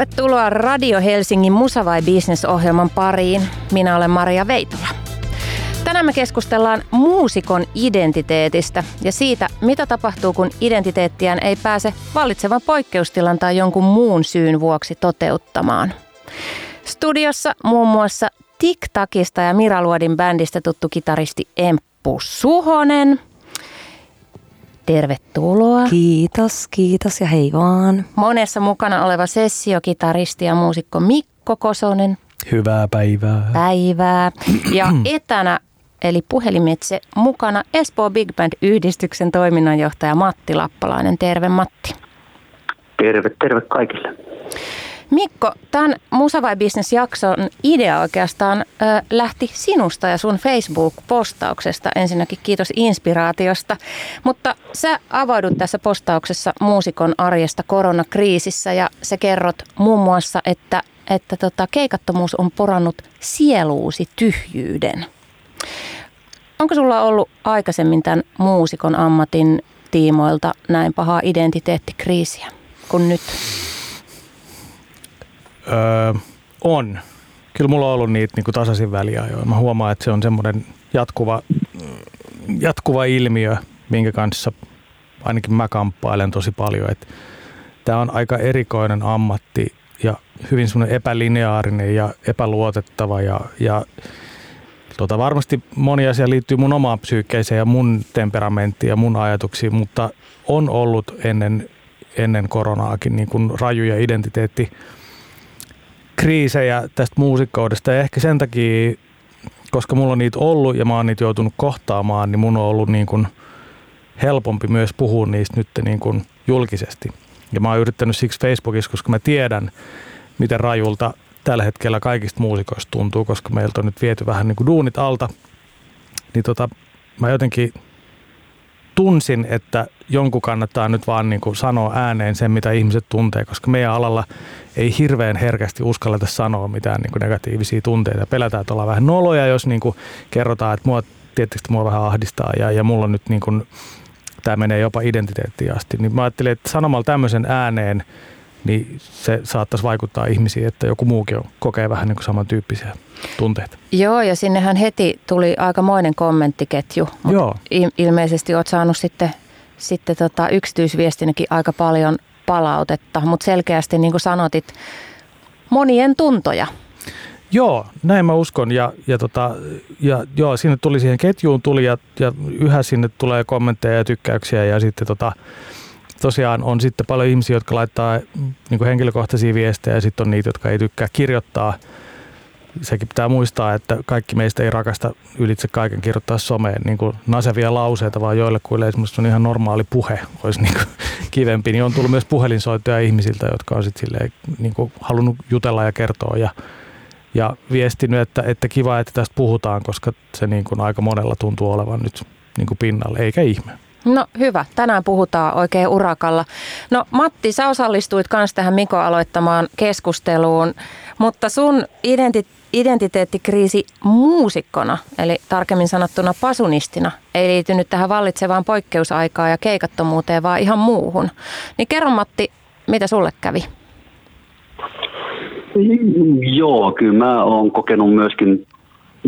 Tervetuloa Radio Helsingin Musa vai Business-ohjelman pariin. Minä olen Maria Veitola. Tänään me keskustellaan muusikon identiteetistä ja siitä, mitä tapahtuu, kun identiteettiään ei pääse vallitsevan poikkeustilan tai jonkun muun syyn vuoksi toteuttamaan. Studiossa muun muassa TikTakista ja Miraluodin bändistä tuttu kitaristi Emppu Suhonen – Tervetuloa. Kiitos, kiitos ja hei vaan. Monessa mukana oleva sessiokitaristi ja muusikko Mikko Kosonen. Hyvää päivää. Päivää. Ja etänä eli puhelimetse mukana Espoo Big Band-yhdistyksen toiminnanjohtaja Matti Lappalainen. Terve Matti. Terve, terve kaikille. Mikko, tämän Musa vai Business-jakson idea oikeastaan ö, lähti sinusta ja sun Facebook-postauksesta. Ensinnäkin kiitos inspiraatiosta, mutta sä avaudut tässä postauksessa muusikon arjesta koronakriisissä ja sä kerrot muun muassa, että, että tota, keikattomuus on porannut sieluusi tyhjyyden. Onko sulla ollut aikaisemmin tämän muusikon ammatin tiimoilta näin pahaa identiteettikriisiä kuin nyt? Öö, on. Kyllä mulla on ollut niitä niin kuin tasaisin väliajoja. Mä huomaan, että se on semmoinen jatkuva, jatkuva ilmiö, minkä kanssa ainakin mä kamppailen tosi paljon. Tämä on aika erikoinen ammatti ja hyvin semmoinen epälineaarinen ja epäluotettava ja, ja tota, varmasti moni asia liittyy mun omaan psyykkeeseen ja mun temperamenttiin ja mun ajatuksiin, mutta on ollut ennen, ennen koronaakin niin kuin rajuja identiteetti kriisejä tästä muusikkoudesta ja ehkä sen takia, koska mulla on niitä ollut ja mä oon niitä joutunut kohtaamaan, niin mun on ollut niin kuin helpompi myös puhua niistä nyt niin kuin julkisesti. Ja mä oon yrittänyt siksi Facebookissa, koska mä tiedän, miten rajulta tällä hetkellä kaikista muusikoista tuntuu, koska meiltä on nyt viety vähän niin kuin duunit alta. Niin tota, mä jotenkin tunsin, että jonkun kannattaa nyt vaan niin kuin sanoa ääneen sen, mitä ihmiset tuntee, koska meidän alalla ei hirveän herkästi uskalleta sanoa mitään niin kuin negatiivisia tunteita. Pelätään, että ollaan vähän noloja, jos niin kuin kerrotaan, että mua, tietysti mua vähän ahdistaa ja, ja mulla nyt niin kuin, tämä menee jopa identiteettiin asti. Niin mä ajattelin, että sanomalla tämmöisen ääneen, niin se saattaisi vaikuttaa ihmisiin, että joku muukin on, kokee vähän niin kuin samantyyppisiä tunteita. Joo, ja sinnehän heti tuli aikamoinen kommenttiketju. Mutta Joo. ilmeisesti olet saanut sitten, sitten tota yksityisviestinäkin aika paljon palautetta, mutta selkeästi niin kuin sanotit, monien tuntoja. Joo, näin mä uskon. Ja, ja, tota, ja joo, sinne tuli siihen ketjuun tuli ja, ja yhä sinne tulee kommentteja ja tykkäyksiä ja sitten tota, tosiaan on sitten paljon ihmisiä, jotka laittaa niin henkilökohtaisia viestejä ja sitten on niitä, jotka ei tykkää kirjoittaa. Sekin pitää muistaa, että kaikki meistä ei rakasta ylitse kaiken kirjoittaa someen niin kuin nasevia lauseita, vaan joillekuille esimerkiksi on ihan normaali puhe olisi niin kuin kivempi. Niin on tullut myös puhelinsoittoja ihmisiltä, jotka on sitten silleen, niin kuin halunnut jutella ja kertoa ja, ja viestinyt, että, että kiva, että tästä puhutaan, koska se niin kuin aika monella tuntuu olevan nyt niin kuin pinnalle, eikä ihme. No hyvä, tänään puhutaan oikein urakalla. No Matti, sä osallistuit myös tähän Miko aloittamaan keskusteluun, mutta sun identi- identiteettikriisi muusikkona, eli tarkemmin sanottuna pasunistina, ei liittynyt tähän vallitsevaan poikkeusaikaan ja keikattomuuteen, vaan ihan muuhun. Niin kerro Matti, mitä sulle kävi? Joo, kyllä mä oon kokenut myöskin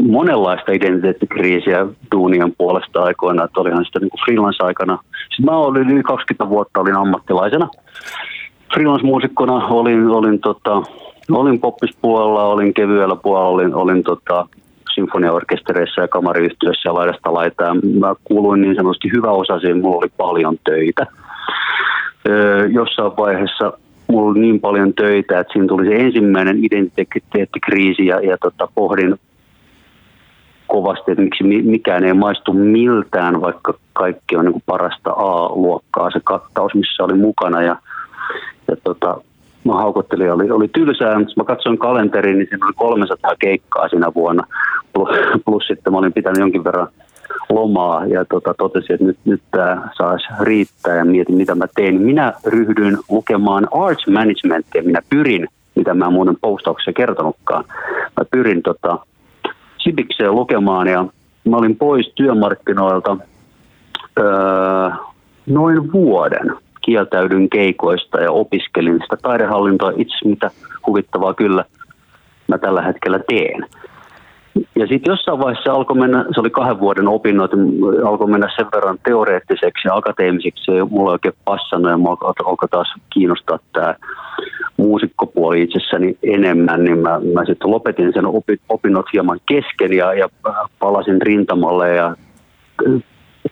monenlaista identiteettikriisiä duunien puolesta aikoina, että olihan sitä niin freelance-aikana. Sitten mä olin yli 20 vuotta, olin ammattilaisena. Freelance-muusikkona olin, olin, tota, olin poppispuolella, olin kevyellä puolella, olin, olin tota, sinfoniaorkestereissa ja kamariyhtiöissä ja laidasta laitaa. Mä kuuluin niin sanotusti hyvä osa siihen, mulla oli paljon töitä. Öö, jossain vaiheessa mulla oli niin paljon töitä, että siinä tuli se ensimmäinen identiteettikriisi ja, ja tota, pohdin, kovasti, että miksi mikään ei maistu miltään, vaikka kaikki on niin kuin parasta A-luokkaa se kattaus, missä oli mukana. Ja, ja tota, mä haukottelin, oli, oli tylsää, mutta mä katsoin kalenterin, niin siinä oli 300 keikkaa siinä vuonna. Plus, plus sitten mä olin pitänyt jonkin verran lomaa ja tota, totesin, että nyt, nyt tämä saisi riittää ja mietin, mitä mä tein. Minä ryhdyin lukemaan arts managementia, minä pyrin, mitä mä muuten postauksessa kertonutkaan. Mä pyrin tota, sibikseen lukemaan ja mä olin pois työmarkkinoilta öö, noin vuoden. Kieltäydyn keikoista ja opiskelin sitä taidehallintoa itse, mitä huvittavaa kyllä mä tällä hetkellä teen. Ja sitten jossain vaiheessa alkoi mennä, se oli kahden vuoden opinnot, alkoi mennä sen verran teoreettiseksi ja akateemiseksi, mulla ei oikein passannut, ja mua alkoi taas kiinnostaa tämä muusikkopuoli itsessäni enemmän, niin mä, mä sitten lopetin sen opinnot hieman kesken ja, ja palasin rintamalle ja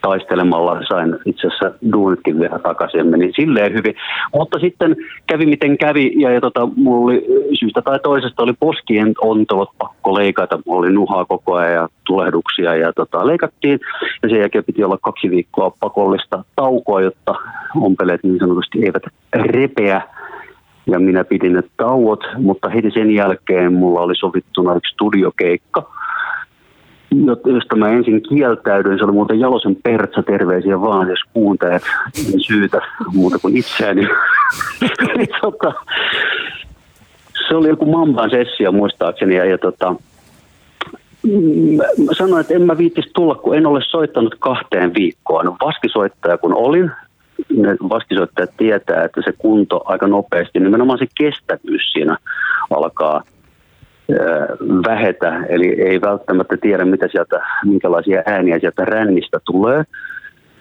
taistelemalla sain itse asiassa duunitkin vielä takaisin ja meni silleen hyvin. Mutta sitten kävi miten kävi ja, ja tota, mulla oli syystä tai toisesta oli poskien ontelot pakko leikata. Mulla oli nuhaa koko ajan ja tulehduksia ja tota, leikattiin. Ja sen jälkeen piti olla kaksi viikkoa pakollista taukoa, jotta ompeleet niin sanotusti eivät repeä ja minä pidin ne tauot, mutta heti sen jälkeen mulla oli sovittuna yksi studiokeikka, josta mä ensin kieltäydyin. Se oli muuten Jalosen Pertsa, terveisiä vaan, jos kuuntelet, en syytä muuta kuin itseäni. tota, se oli joku Mamban sessio muistaakseni ja, ja tota, mä sanoin, että en mä viittisi tulla, kun en ole soittanut kahteen viikkoon. No, vaskisoittaja kun olin, ne vaskisoittajat tietää, että se kunto aika nopeasti, nimenomaan se kestävyys siinä alkaa vähetä, eli ei välttämättä tiedä, mitä sieltä, minkälaisia ääniä sieltä rännistä tulee.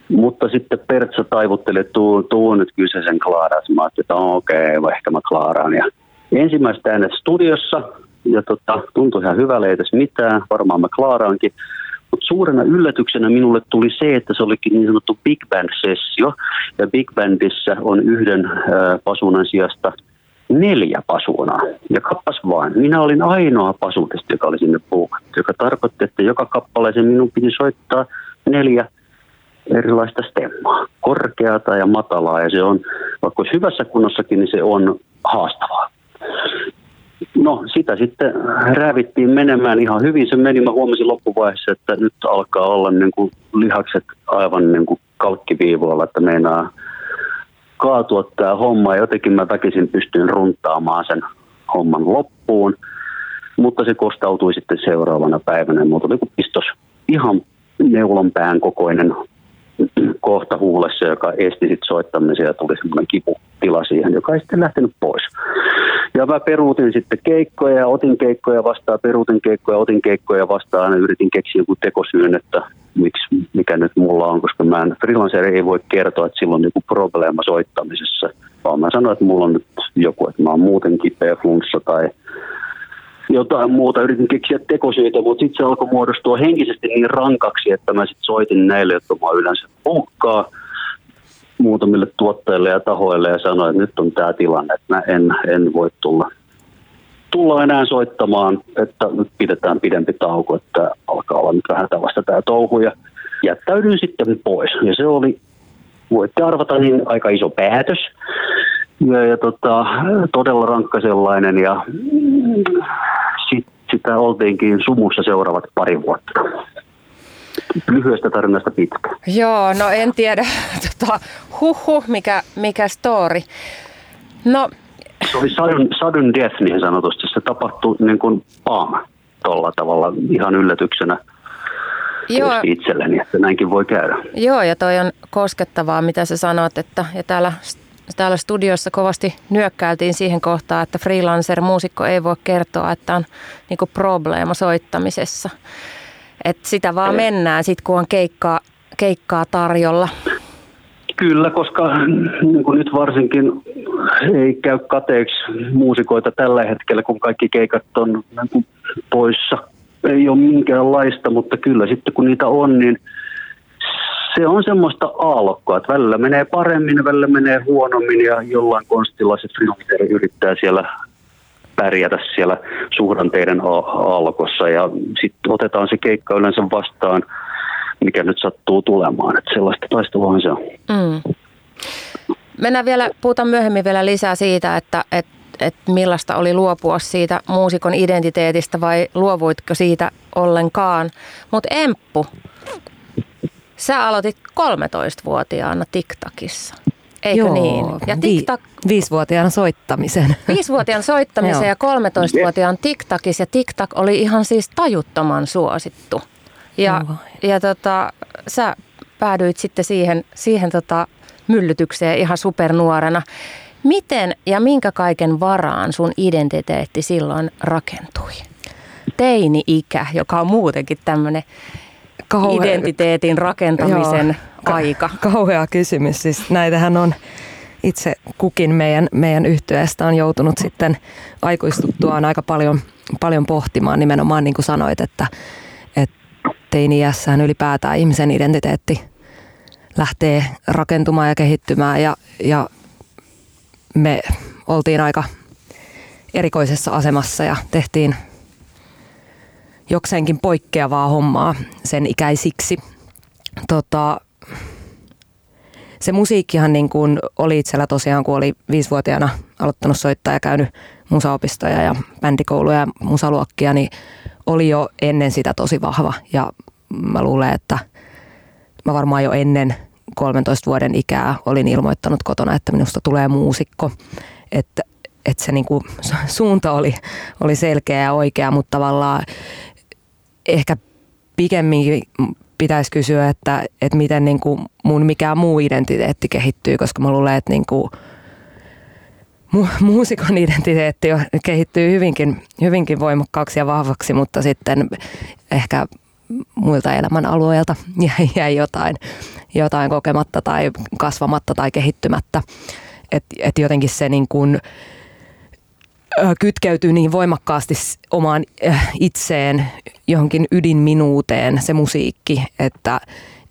Mutta sitten Pertsa taivutteli, että tuu, tuu nyt kyseisen klaaraksi. Mä että okei, okay, ehkä mä klaaraan. Ja ensimmäistä äänet studiossa, ja tota, tuntui ihan hyvälle, ei tässä mitään, varmaan mä klaaraankin. Mutta suurena yllätyksenä minulle tuli se, että se olikin niin sanottu Big Band-sessio. Ja Big Bandissa on yhden äh, pasunan sijasta neljä pasunaa. Ja kappas vaan, minä olin ainoa pasuudesta, joka oli sinne puukattu, joka tarkoitti, että joka kappaleeseen minun piti soittaa neljä erilaista stemmaa, korkeata ja matalaa, ja se on, vaikka olisi hyvässä kunnossakin, niin se on haastavaa. No sitä sitten räävittiin menemään ihan hyvin. Se meni, mä huomasin loppuvaiheessa, että nyt alkaa olla niin kuin lihakset aivan niin kuin kalkkiviivoilla, että meinaa kaatua tämä homma. Ja jotenkin mä väkisin pystyin runtaamaan sen homman loppuun. Mutta se kostautui sitten seuraavana päivänä. Mulla tuli kuin pistos ihan neulonpään kokoinen kohta huulessa, joka esti sitten soittamisen ja tuli semmoinen kiputila siihen, joka ei sitten lähtenyt pois. Ja mä peruutin sitten keikkoja ja otin keikkoja vastaan, peruutin keikkoja, otin keikkoja vastaan ja yritin keksiä joku tekosyyn, että miksi, mikä nyt mulla on, koska mä en, freelanceri ei voi kertoa, että sillä on joku probleema soittamisessa, vaan mä sanoin, että mulla on nyt joku, että mä oon muuten kipeä flunssa tai jotain muuta, yritin keksiä tekosyitä, mutta sitten se alkoi muodostua henkisesti niin rankaksi, että mä sitten soitin näille, jotka mä yleensä puhkaa muutamille tuottajille ja tahoille ja sanoin, että nyt on tämä tilanne, että mä en, en voi tulla, tulla enää soittamaan, että nyt pidetään pidempi tauko, että alkaa olla nyt vähän tällaista tämä touhu ja jättäydyin sitten pois. Ja se oli, voitte arvata, niin aika iso päätös ja, ja tota, todella rankka sellainen ja sit, sitä oltiinkin sumussa seuraavat pari vuotta. Lyhyestä tarinasta pitkä. Joo, no en tiedä. Tota, huhu, mikä, mikä story. No, se oli sudden, sudden death niin sanotusti. Se tapahtui niin kuin paam tuolla tavalla ihan yllätyksenä. Joo. itselleni, että näinkin voi käydä. Joo, ja toi on koskettavaa, mitä sä sanot, että ja täällä täällä studiossa kovasti nyökkäiltiin siihen kohtaan, että freelancer-muusikko ei voi kertoa, että on niinku probleema soittamisessa. Et sitä vaan mennään sitten, kun on keikkaa, keikkaa tarjolla. Kyllä, koska niin kuin nyt varsinkin ei käy kateeksi muusikoita tällä hetkellä, kun kaikki keikat on niin poissa. Ei ole minkäänlaista, mutta kyllä sitten kun niitä on, niin – se on semmoista aallokkoa, että välillä menee paremmin, välillä menee huonommin ja jollain konstilla se freelancer yrittää siellä pärjätä siellä suhdanteiden aallokossa ja sitten otetaan se keikka yleensä vastaan, mikä nyt sattuu tulemaan. Että sellaista taistelua se on. Mm. Mennään vielä, puhutaan myöhemmin vielä lisää siitä, että, että, että millaista oli luopua siitä muusikon identiteetistä vai luovuitko siitä ollenkaan. Mutta Emppu, Sä aloitit 13-vuotiaana TikTokissa. Eikö Joo, niin? Ja TikTok... Vi- viisivuotiaana soittamisen. Viisivuotiaan soittamisen ja 13-vuotiaan TikTokissa. Ja TikTok oli ihan siis tajuttoman suosittu. Ja, ja tota, sä päädyit sitten siihen, siihen tota myllytykseen ihan supernuorena. Miten ja minkä kaiken varaan sun identiteetti silloin rakentui? Teini-ikä, joka on muutenkin tämmöinen identiteetin rakentamisen joo, aika. Kauhea kysymys. Siis näitähän on itse kukin meidän, meidän yhtyeestä on joutunut sitten aikuistuttuaan aika paljon, paljon pohtimaan nimenomaan niin kuin sanoit, että, että teini-iässähän ylipäätään ihmisen identiteetti lähtee rakentumaan ja kehittymään ja, ja me oltiin aika erikoisessa asemassa ja tehtiin jokseenkin poikkeavaa hommaa sen ikäisiksi. Tota, se musiikkihan niin kuin oli itsellä tosiaan, kun oli viisivuotiaana aloittanut soittaa ja käynyt musaopistoja ja bändikouluja ja musaluokkia, niin oli jo ennen sitä tosi vahva. Ja mä luulen, että mä varmaan jo ennen 13 vuoden ikää olin ilmoittanut kotona, että minusta tulee muusikko. Että että se niinku, suunta oli, oli selkeä ja oikea, mutta tavallaan ehkä pikemminkin pitäisi kysyä, että, että miten niin kuin mun mikään muu identiteetti kehittyy, koska mä luulen, että niin kuin mu- muusikon identiteetti kehittyy hyvinkin, hyvinkin voimakkaaksi ja vahvaksi, mutta sitten ehkä muilta elämän alueilta jäi, jäi jotain, jotain kokematta tai kasvamatta tai kehittymättä. Että et jotenkin se niin kuin, kytkeytyy niin voimakkaasti omaan itseen, johonkin ydinminuuteen se musiikki, että,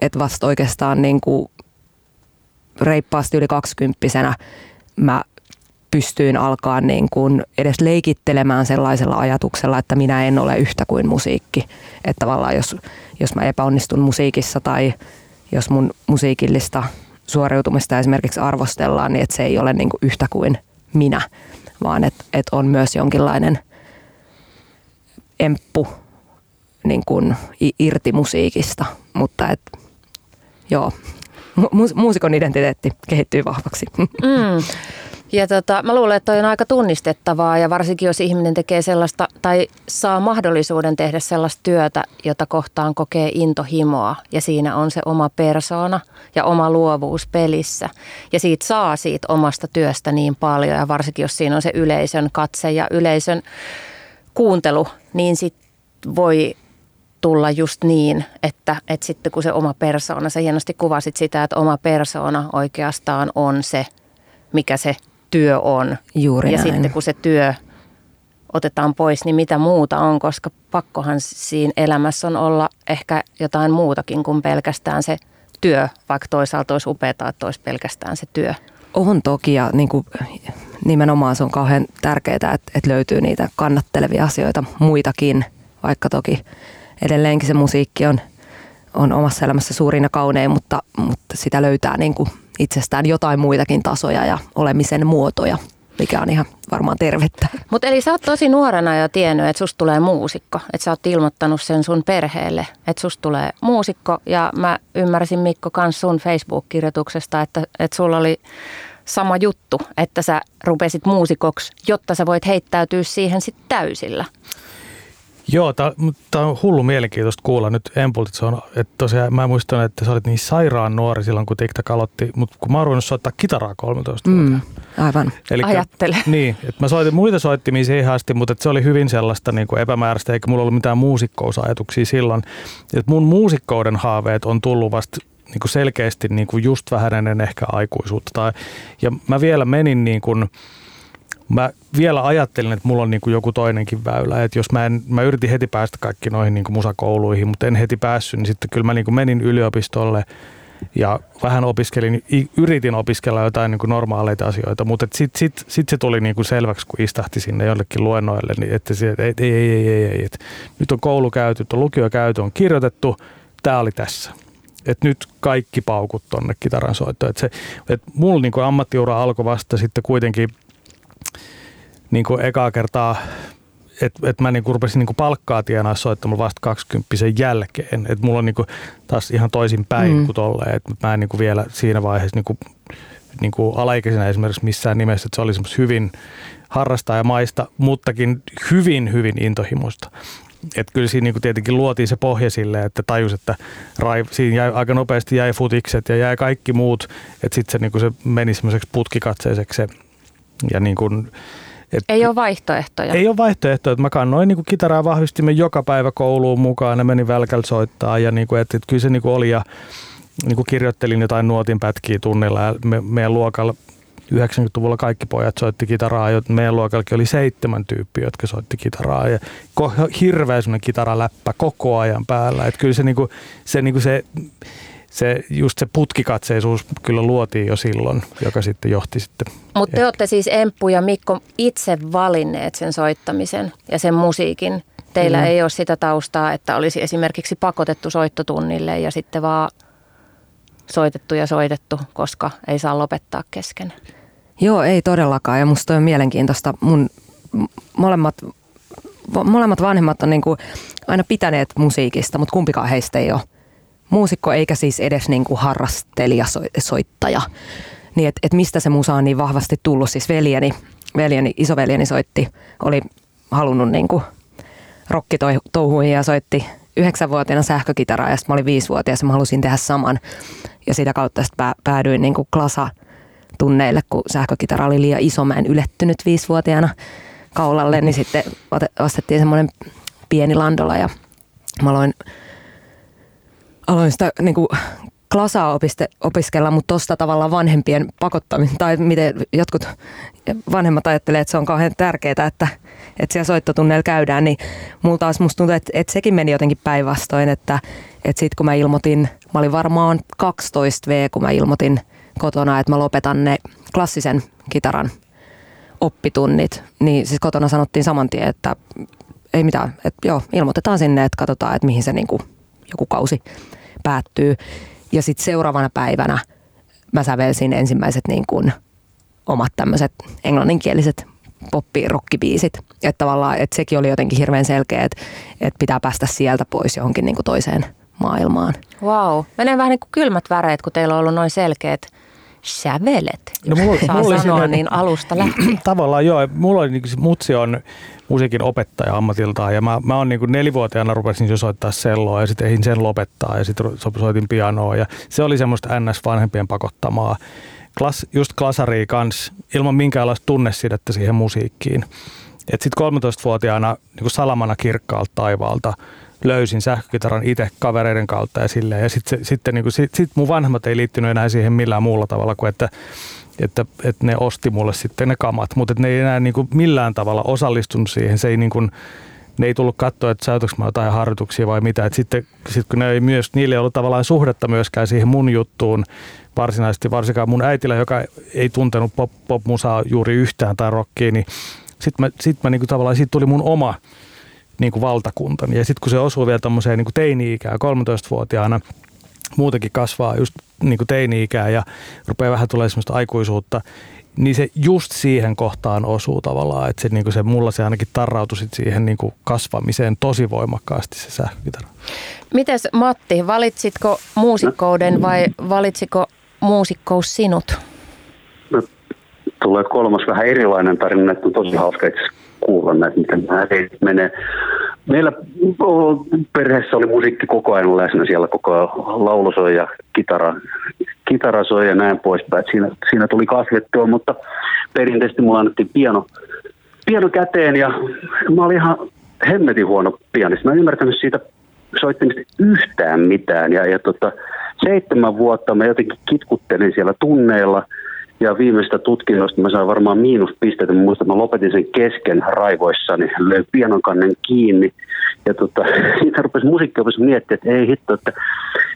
että vasta oikeastaan niin kuin reippaasti yli kaksikymppisenä mä pystyin alkaa niin kuin edes leikittelemään sellaisella ajatuksella, että minä en ole yhtä kuin musiikki. Että tavallaan jos, jos mä epäonnistun musiikissa tai jos mun musiikillista suoriutumista esimerkiksi arvostellaan, niin että se ei ole niin kuin yhtä kuin minä, vaan että et on myös jonkinlainen emppu niin kuin irti musiikista, mutta et, joo, mu- muusikon identiteetti kehittyy vahvaksi. Mm. Ja tota, mä luulen, että toi on aika tunnistettavaa ja varsinkin jos ihminen tekee sellaista tai saa mahdollisuuden tehdä sellaista työtä, jota kohtaan kokee intohimoa ja siinä on se oma persoona ja oma luovuus pelissä. Ja siitä saa siitä omasta työstä niin paljon ja varsinkin jos siinä on se yleisön katse ja yleisön kuuntelu, niin sit voi tulla just niin, että, että sitten kun se oma persoona, sä hienosti kuvasit sitä, että oma persoona oikeastaan on se, mikä se työ on. Juuri ja näin. sitten kun se työ otetaan pois, niin mitä muuta on, koska pakkohan siinä elämässä on olla ehkä jotain muutakin kuin pelkästään se työ, vaikka toisaalta olisi upeaa, että olisi pelkästään se työ. On toki ja niin kuin, nimenomaan se on kauhean tärkeää, että, että löytyy niitä kannattelevia asioita muitakin, vaikka toki edelleenkin se musiikki on, on omassa elämässä suurin ja kaunein, mutta, mutta sitä löytää niin kuin itsestään jotain muitakin tasoja ja olemisen muotoja, mikä on ihan varmaan tervettä. Mutta eli sä oot tosi nuorena jo tiennyt, että susta tulee muusikko. Että sä oot ilmoittanut sen sun perheelle, että susta tulee muusikko. Ja mä ymmärsin Mikko kans sun Facebook-kirjoituksesta, että, että sulla oli sama juttu, että sä rupesit muusikoksi, jotta sä voit heittäytyä siihen sitten täysillä. Joo, tämä on hullu mielenkiintoista kuulla nyt Empultit. Se on, että tosiaan mä muistan, että sä olit niin sairaan nuori silloin, kun TikTok aloitti, mutta kun mä oon soittaa kitaraa 13 mm, Aivan. Elikkä, Ajattele. Niin, että mä soitin muita soittimia siihen asti, mutta että se oli hyvin sellaista niin kuin epämääräistä, eikä mulla ollut mitään muusikkousajatuksia silloin. Että mun muusikkouden haaveet on tullut vasta niin kuin selkeästi niin kuin just vähän ennen ehkä aikuisuutta. Tai, ja mä vielä menin niin kuin, mä vielä ajattelin, että mulla on niin kuin joku toinenkin väylä. Että jos mä, en, mä yritin heti päästä kaikki noihin niin kuin musakouluihin, mutta en heti päässyt, niin sitten kyllä mä niin kuin menin yliopistolle ja vähän opiskelin, yritin opiskella jotain niin kuin normaaleita asioita, mutta sitten sit, sit se tuli niin kuin selväksi, kun istahti sinne jollekin luennoille, niin että se, et, ei, ei, ei, ei, ei, että nyt on koulu käyty, on lukio käyty, on kirjoitettu, tämä oli tässä. että nyt kaikki paukut tonne kitaran soittoon. Että se, et mulla niin ammattiura alkoi vasta sitten kuitenkin – niin kuin ekaa kertaa, että et mä niin kuin rupesin niin kuin palkkaa tienaa soittamalla vasta 20 jälkeen. Että mulla on niin kuin taas ihan toisin päin mm. kuin tolleen. Että mä en niin kuin vielä siinä vaiheessa niin kuin, niin kuin alaikäisenä esimerkiksi missään nimessä, että se oli semmoista hyvin harrastaa ja maista, muttakin hyvin, hyvin intohimoista. että kyllä siinä niin tietenkin luotiin se pohja sille, että tajus, että rai, siinä jäi, aika nopeasti jäi futikset ja jäi kaikki muut, että sitten se, niin se meni semmoiseksi putkikatseiseksi se, ja niin kuin, et, ei ole vaihtoehtoja. Ei ole vaihtoehtoja. Mä kannoin niin kitaraa vahvistimme joka päivä kouluun mukaan. Ne meni välkäl soittaa ja niin kuin, että, että kyllä se niin kuin oli ja niin kuin kirjoittelin jotain nuotin pätkiä tunnilla ja me, meidän luokalla 90-luvulla kaikki pojat soitti kitaraa, jo meidän luokallakin oli seitsemän tyyppiä, jotka soitti kitaraa ja hirveä semmoinen kitaraläppä koko ajan päällä. Että kyllä se, niinku, se, niinku se, se, just se putkikatseisuus kyllä luotiin jo silloin, joka sitten johti sitten. Mutta te olette siis Emppu ja Mikko itse valinneet sen soittamisen ja sen musiikin. Teillä mm. ei ole sitä taustaa, että olisi esimerkiksi pakotettu soittotunnille ja sitten vaan soitettu ja soitettu, koska ei saa lopettaa kesken. Joo, ei todellakaan. Ja musta on mielenkiintoista. Mun molemmat, molemmat vanhemmat on niin kuin aina pitäneet musiikista, mutta kumpikaan heistä ei ole muusikko eikä siis edes niin kuin harrastelija soittaja. Niin että et mistä se musa on niin vahvasti tullut. Siis veljeni, veljeni isoveljeni soitti, oli halunnut niin kuin rokkitouhuihin ja soitti yhdeksänvuotiaana sähkökitaraa ja sitten mä olin viisivuotias ja mä halusin tehdä saman. Ja sitä kautta sitten päädyin niin kuin klasa tunneille, kun sähkökitara oli liian iso. Mä en ylettynyt viisivuotiaana kaulalle, niin sitten ostettiin semmoinen pieni landola ja mä aloin, aloin sitä niin kuin klasaa opiste, opiskella, mutta tuosta tavalla vanhempien pakottamista, tai miten jotkut vanhemmat ajattelee, että se on kauhean tärkeää, että, että siellä soittotunneilla käydään, niin mulla taas musta tuntuu, että, että sekin meni jotenkin päinvastoin, että, että sitten kun mä ilmoitin, mä olin varmaan 12 V, kun mä ilmoitin kotona, että mä lopetan ne klassisen kitaran oppitunnit, niin siis kotona sanottiin saman tien, että ei mitään, että joo, ilmoitetaan sinne, että katsotaan, että mihin se niin kuin, joku kausi päättyy. Ja sitten seuraavana päivänä mä sävelsin ensimmäiset niin kuin omat tämmöiset englanninkieliset poppi rockibiisit. Että tavallaan, että sekin oli jotenkin hirveän selkeä, että, että pitää päästä sieltä pois johonkin niin kuin toiseen maailmaan. Wow. Menee vähän niin kuin kylmät väreet, kun teillä on ollut noin selkeät sävelet, no, mulla, saa mulla sanoa, siinä, niin alusta lähtien. Tavallaan joo. Mulla oli, niin mutsi on musiikin opettaja ammatiltaan ja mä, mä oon niin nelivuotiaana rupesin jo soittaa selloa ja sitten eihin sen lopettaa ja sitten soitin pianoa ja se oli semmoista NS vanhempien pakottamaa. Klas, just klasaria kans ilman minkäänlaista tunnesidettä siihen musiikkiin. Et sitten 13-vuotiaana niin salamana kirkkaalta taivaalta löysin sähkökitaran itse kavereiden kautta ja silleen. Ja sitten sit, niin sit, sit mun vanhemmat ei liittynyt enää siihen millään muulla tavalla kuin että että, että ne osti mulle sitten ne kamat, mutta ne ei enää niin kuin millään tavalla osallistunut siihen. Se ei niin kuin, ne ei tullut katsoa, että saatoinko mä jotain harjoituksia vai mitä. Et sitten sit kun ne ei myös, niille ei ollut tavallaan suhdetta myöskään siihen mun juttuun varsinaisesti, varsinkaan mun äitillä, joka ei tuntenut pop, pop-musaa juuri yhtään tai rockia, niin sitten mä, sit mä niin kuin tavallaan, siitä tuli mun oma niin kuin valtakuntani. Ja sitten kun se osuu vielä tämmöiseen niin teini-ikään, 13-vuotiaana, muutenkin kasvaa just niin kuin teini-ikää ja rupeaa vähän tulee semmoista aikuisuutta, niin se just siihen kohtaan osuu tavallaan, että se, niin kuin se mulla se ainakin tarrautui sit siihen niin kuin kasvamiseen tosi voimakkaasti se sähkökitara. Mites Matti, valitsitko muusikkouden vai valitsiko muusikkous sinut? No, tulee kolmas vähän erilainen tarina, että on tosi hauska itse kuulla näitä, miten nämä menee. Meillä perheessä oli musiikki koko ajan läsnä siellä, koko ajan laulu soi ja kitara, kitara soi ja näin poispäin. Siinä, siinä tuli kasvettua, mutta perinteisesti mulla annettiin piano, piano käteen ja mä olin ihan hemmetin huono pianisti. Mä en ymmärtänyt siitä soittamista yhtään mitään ja, ja tota, seitsemän vuotta mä jotenkin kitkuttelin siellä tunneilla – ja viimeistä tutkinnosta mä sain varmaan miinuspisteitä. Mä muistan, mä lopetin sen kesken raivoissani, löin pianon kannen kiinni. Ja tota, siitä rupesi musiikkiopistossa miettiä, että ei hitto, että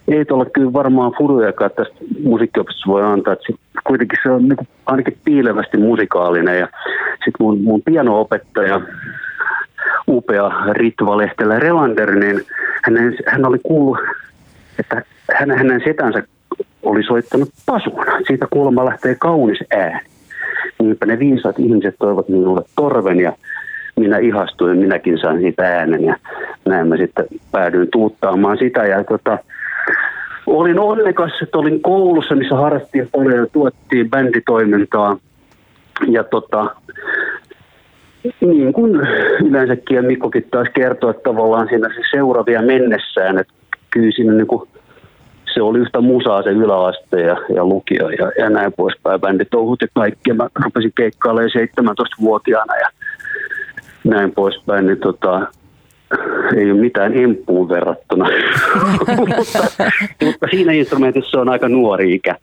ei tuolla kyllä varmaan fudujakaan tästä musiikkiopistossa voi antaa. Että kuitenkin se on niin ainakin piilevästi musikaalinen. Ja sitten mun, mun piano-opettaja, upea Ritva Lehtelä Relander, niin hän, hän oli kuullut, että hänen, hänen setänsä oli soittanut pasuna. Siitä kuulemma lähtee kaunis ääni. Niinpä ne viisaat ihmiset toivat minulle torven ja minä ihastuin, minäkin sain siitä äänen ja näin mä sitten päädyin tuuttaamaan sitä. Ja tota, olin onnekas, että olin koulussa, missä harrastiin paljon ja tuottiin bänditoimintaa. Ja tota, niin kuin yleensäkin ja Mikkokin taas kertoi, että tavallaan siinä se seuraavia mennessään, että kyllä siinä niin kuin se oli yhtä musaa se yläaste ja, ja lukio ja, ja näin poispäin. touhut ja kaikki. Mä rupesin keikkailemaan 17-vuotiaana ja näin poispäin. Niin tota, ei ole mitään emppuun verrattuna, mutta, mutta siinä instrumentissa on aika nuori ikä.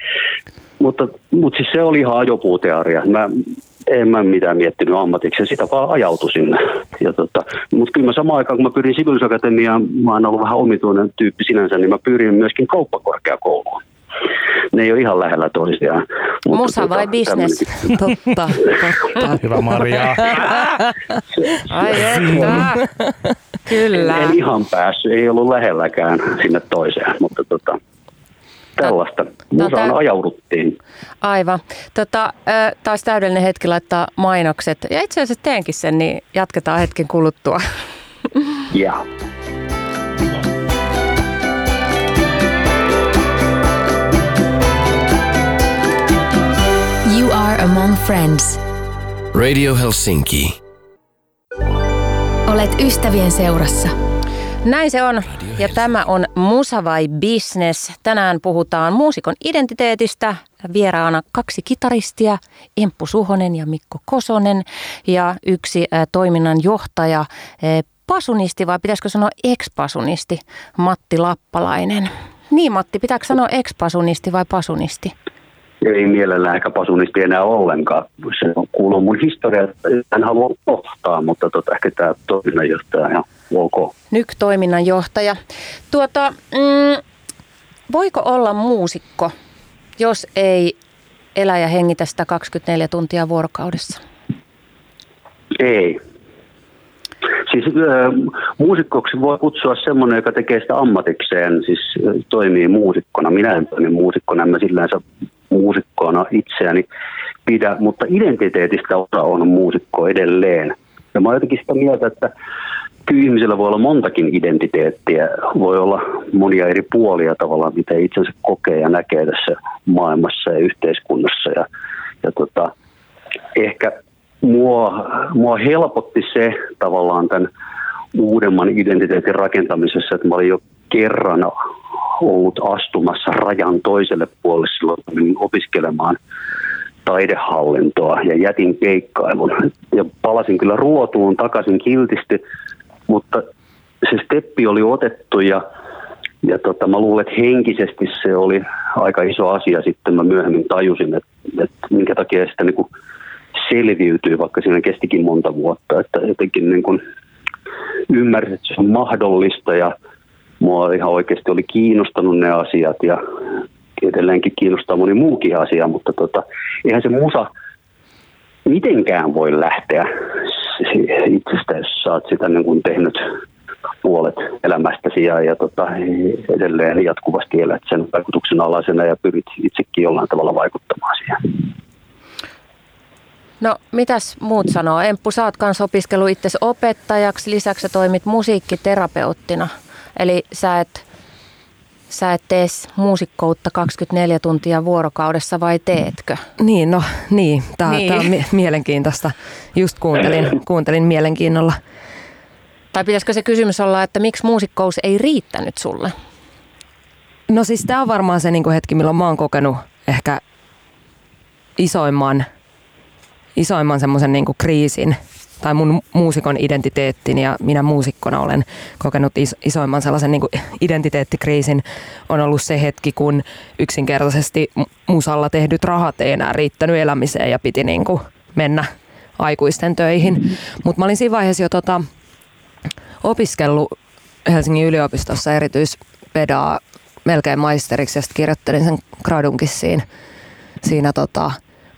Mutta, mutta siis se oli ihan ajopuuteoria. Mä, en mä mitään miettinyt ammatiksi, sitä vaan ajautui sinne. Ja tota, mutta kyllä mä samaan aikaan, kun mä pyrin sivilisakatemiaan, mä oon ollut vähän omituinen tyyppi sinänsä, niin mä pyrin myöskin kauppakorkeakouluun. Ne ei ole ihan lähellä toisiaan. Mutta Musa tota, vai business? totta, totta. Hyvä Maria. Ai että. Kyllä. En, en ihan päässyt, ei ollut lähelläkään sinne toiseen, mutta tota, tällaista. Musaan ajauduttiin. Aivan. Tota, taas täydellinen hetki laittaa mainokset. Ja itse asiassa teenkin sen, niin jatketaan hetken kuluttua. Ja. You are among friends. Radio Helsinki. Olet ystävien seurassa. Näin se on. Ja tämä on Musa vai Business. Tänään puhutaan muusikon identiteetistä. Vieraana kaksi kitaristia, Emppu Suhonen ja Mikko Kosonen. Ja yksi toiminnan johtaja, pasunisti vai pitäisikö sanoa ex-pasunisti, Matti Lappalainen. Niin Matti, pitääkö sanoa ex-pasunisti vai pasunisti? Ei mielellään ehkä pasunisti enää ollenkaan. Se kuuluu mun historiaan, en halua kohtaa, mutta tota, ehkä tämä toiminnanjohtaja ihan ok. Nyk-toiminnanjohtaja. Tuota, mm, voiko olla muusikko, jos ei elä ja hengitä sitä 24 tuntia vuorokaudessa? Ei. Siis äh, muusikkoksi voi kutsua semmoinen, joka tekee sitä ammatikseen, siis toimii muusikkona. Minä en toimi muusikkona, en mä sillänsä muusikkoana itseäni pidä, mutta identiteetistä osa on muusikko edelleen. Ja mä oon jotenkin sitä mieltä, että kyllä ihmisellä voi olla montakin identiteettiä, voi olla monia eri puolia tavallaan, mitä itsensä kokee ja näkee tässä maailmassa ja yhteiskunnassa. Ja, ja tota, ehkä mua, mua helpotti se tavallaan tämän uudemman identiteetin rakentamisessa, että mä olin jo kerran ollut astumassa rajan toiselle puolelle silloin, menin opiskelemaan taidehallintoa ja jätin keikkailun. Ja palasin kyllä ruotuun takaisin kiltisti, mutta se steppi oli otettu ja, ja tota, mä luulen, että henkisesti se oli aika iso asia. Sitten mä myöhemmin tajusin, että, että minkä takia sitä niin selviytyy, vaikka siinä kestikin monta vuotta. Että jotenkin niin kuin ymmärsin, että se on mahdollista ja mua ihan oikeasti oli kiinnostanut ne asiat ja edelleenkin kiinnostaa moni muukin asia, mutta tota, eihän se musa mitenkään voi lähteä itsestä, jos sä oot sitä niin kuin tehnyt puolet elämästäsi ja, ja tota, edelleen jatkuvasti elät sen vaikutuksen alaisena ja pyrit itsekin jollain tavalla vaikuttamaan siihen. No mitäs muut sanoo? Emppu, sä oot kanssa opiskellut itse opettajaksi, lisäksi sä toimit musiikkiterapeuttina. Eli sä et, sä et tee muusikkoutta 24 tuntia vuorokaudessa vai teetkö? Niin, no niin. Tämä niin. on mielenkiintoista. Just kuuntelin, kuuntelin mielenkiinnolla. Tai pitäisikö se kysymys olla, että miksi muusikkous ei riittänyt sulle? No siis tämä on varmaan se niin hetki, milloin mä oon kokenut ehkä isoimman, isoimman semmoisen niin kriisin – tai mun muusikon identiteettin ja minä muusikkona olen kokenut is, isoimman sellaisen niin kuin identiteettikriisin on ollut se hetki, kun yksinkertaisesti musalla tehdyt rahat ei enää riittänyt elämiseen ja piti niin kuin mennä aikuisten töihin. Mm-hmm. Mutta mä olin siinä vaiheessa jo tota, opiskellut Helsingin yliopistossa erityispedaa melkein maisteriksi ja sitten kirjoittelin sen gradunkin siinä, tota,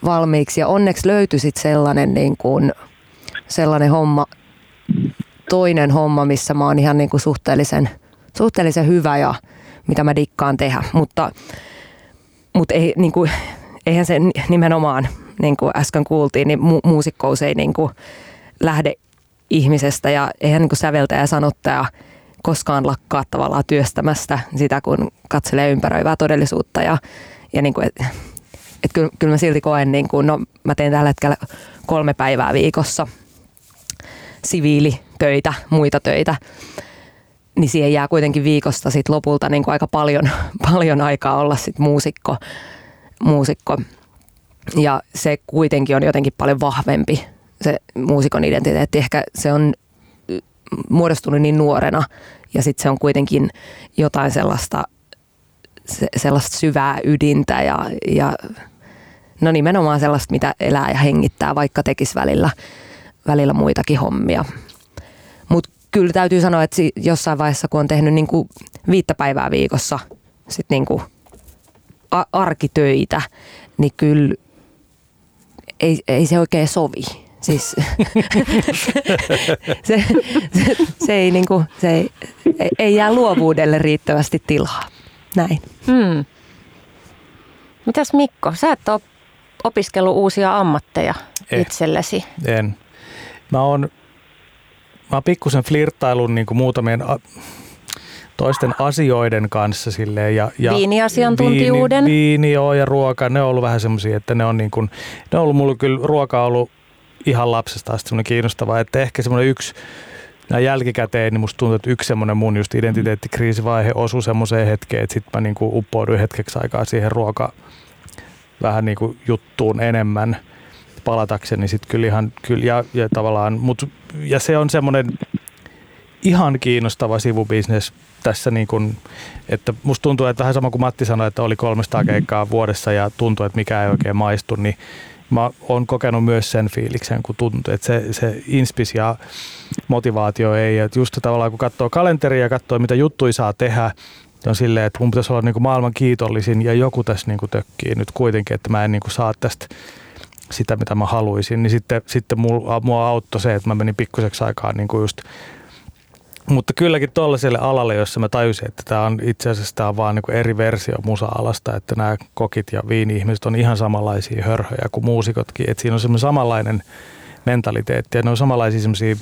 valmiiksi. Ja onneksi löytyi sitten sellainen niin kuin, sellainen homma, toinen homma, missä mä oon ihan niin kuin suhteellisen, suhteellisen hyvä ja mitä mä dikkaan tehdä. Mutta, mutta ei, niin kuin, eihän se nimenomaan, niin kuin äsken kuultiin, niin mu- muusikkous ei niin kuin lähde ihmisestä ja eihän niin kuin säveltäjä ja sanottaja koskaan lakkaa tavallaan työstämästä sitä, kun katselee ympäröivää todellisuutta ja, ja niin kuin, et, et kyllä, kyllä mä silti koen, niin kuin, no mä teen tällä hetkellä kolme päivää viikossa – siviilitöitä, muita töitä, niin siihen jää kuitenkin viikosta sit lopulta niin kuin aika paljon, paljon aikaa olla sit muusikko, muusikko. Ja se kuitenkin on jotenkin paljon vahvempi se muusikon identiteetti. Ehkä se on muodostunut niin nuorena ja sitten se on kuitenkin jotain sellaista, se, sellaista syvää ydintä ja, ja no nimenomaan sellaista, mitä elää ja hengittää, vaikka tekisi välillä, välillä muitakin hommia. Mutta kyllä täytyy sanoa, että jossain vaiheessa, kun on tehnyt niin viittä päivää viikossa sit niin kuin arkitöitä, niin kyllä ei, ei se oikein sovi. Siis se, se, se, ei, niin kuin, se ei, ei jää luovuudelle riittävästi tilaa. Näin. Hmm. Mitäs Mikko, sä et ole opiskellut uusia ammatteja eh, itsellesi? En. Mä oon, mä oon pikkusen flirttailun niin muutamien toisten asioiden kanssa silleen. Ja, ja Viiniasiantuntijuuden? Viini, viini joo, ja ruoka, ne on ollut vähän semmoisia, että ne on niin kuin, ne on ollut mulla kyllä, ruoka on ollut ihan lapsesta asti semmoinen kiinnostava, että ehkä semmoinen yksi näin jälkikäteen, niin musta tuntuu, että yksi semmoinen mun just identiteettikriisivaihe osui semmoiseen hetkeen, että sitten mä niin kuin uppouduin hetkeksi aikaa siihen ruoka vähän niin kuin juttuun enemmän palatakseni sitten kyllä ihan, kyllä, ja, ja tavallaan, mut, ja se on semmoinen ihan kiinnostava sivubisnes tässä niin kuin, että musta tuntuu, että vähän sama kuin Matti sanoi, että oli 300 keikkaa vuodessa ja tuntuu, että mikä ei oikein maistu, niin mä oon kokenut myös sen fiiliksen, kun tuntuu, että se, se inspis ja motivaatio ei. Että just tavallaan kun katsoo kalenteria ja katsoo, mitä juttuja saa tehdä, on silleen, että mun pitäisi olla niin kuin maailman kiitollisin ja joku tässä niin kuin tökkii nyt kuitenkin, että mä en niin kuin saa tästä sitä, mitä mä haluaisin, niin sitten, sitten mua, mua auttoi se, että mä menin pikkuseksi aikaa niin kuin just mutta kylläkin tuollaiselle alalle, jossa mä tajusin, että tämä on itse asiassa tämä on vaan niin eri versio musa-alasta, että nämä kokit ja viini-ihmiset on ihan samanlaisia hörhöjä kuin muusikotkin, että siinä on semmoinen samanlainen mentaliteetti ja ne on samanlaisia semmoisia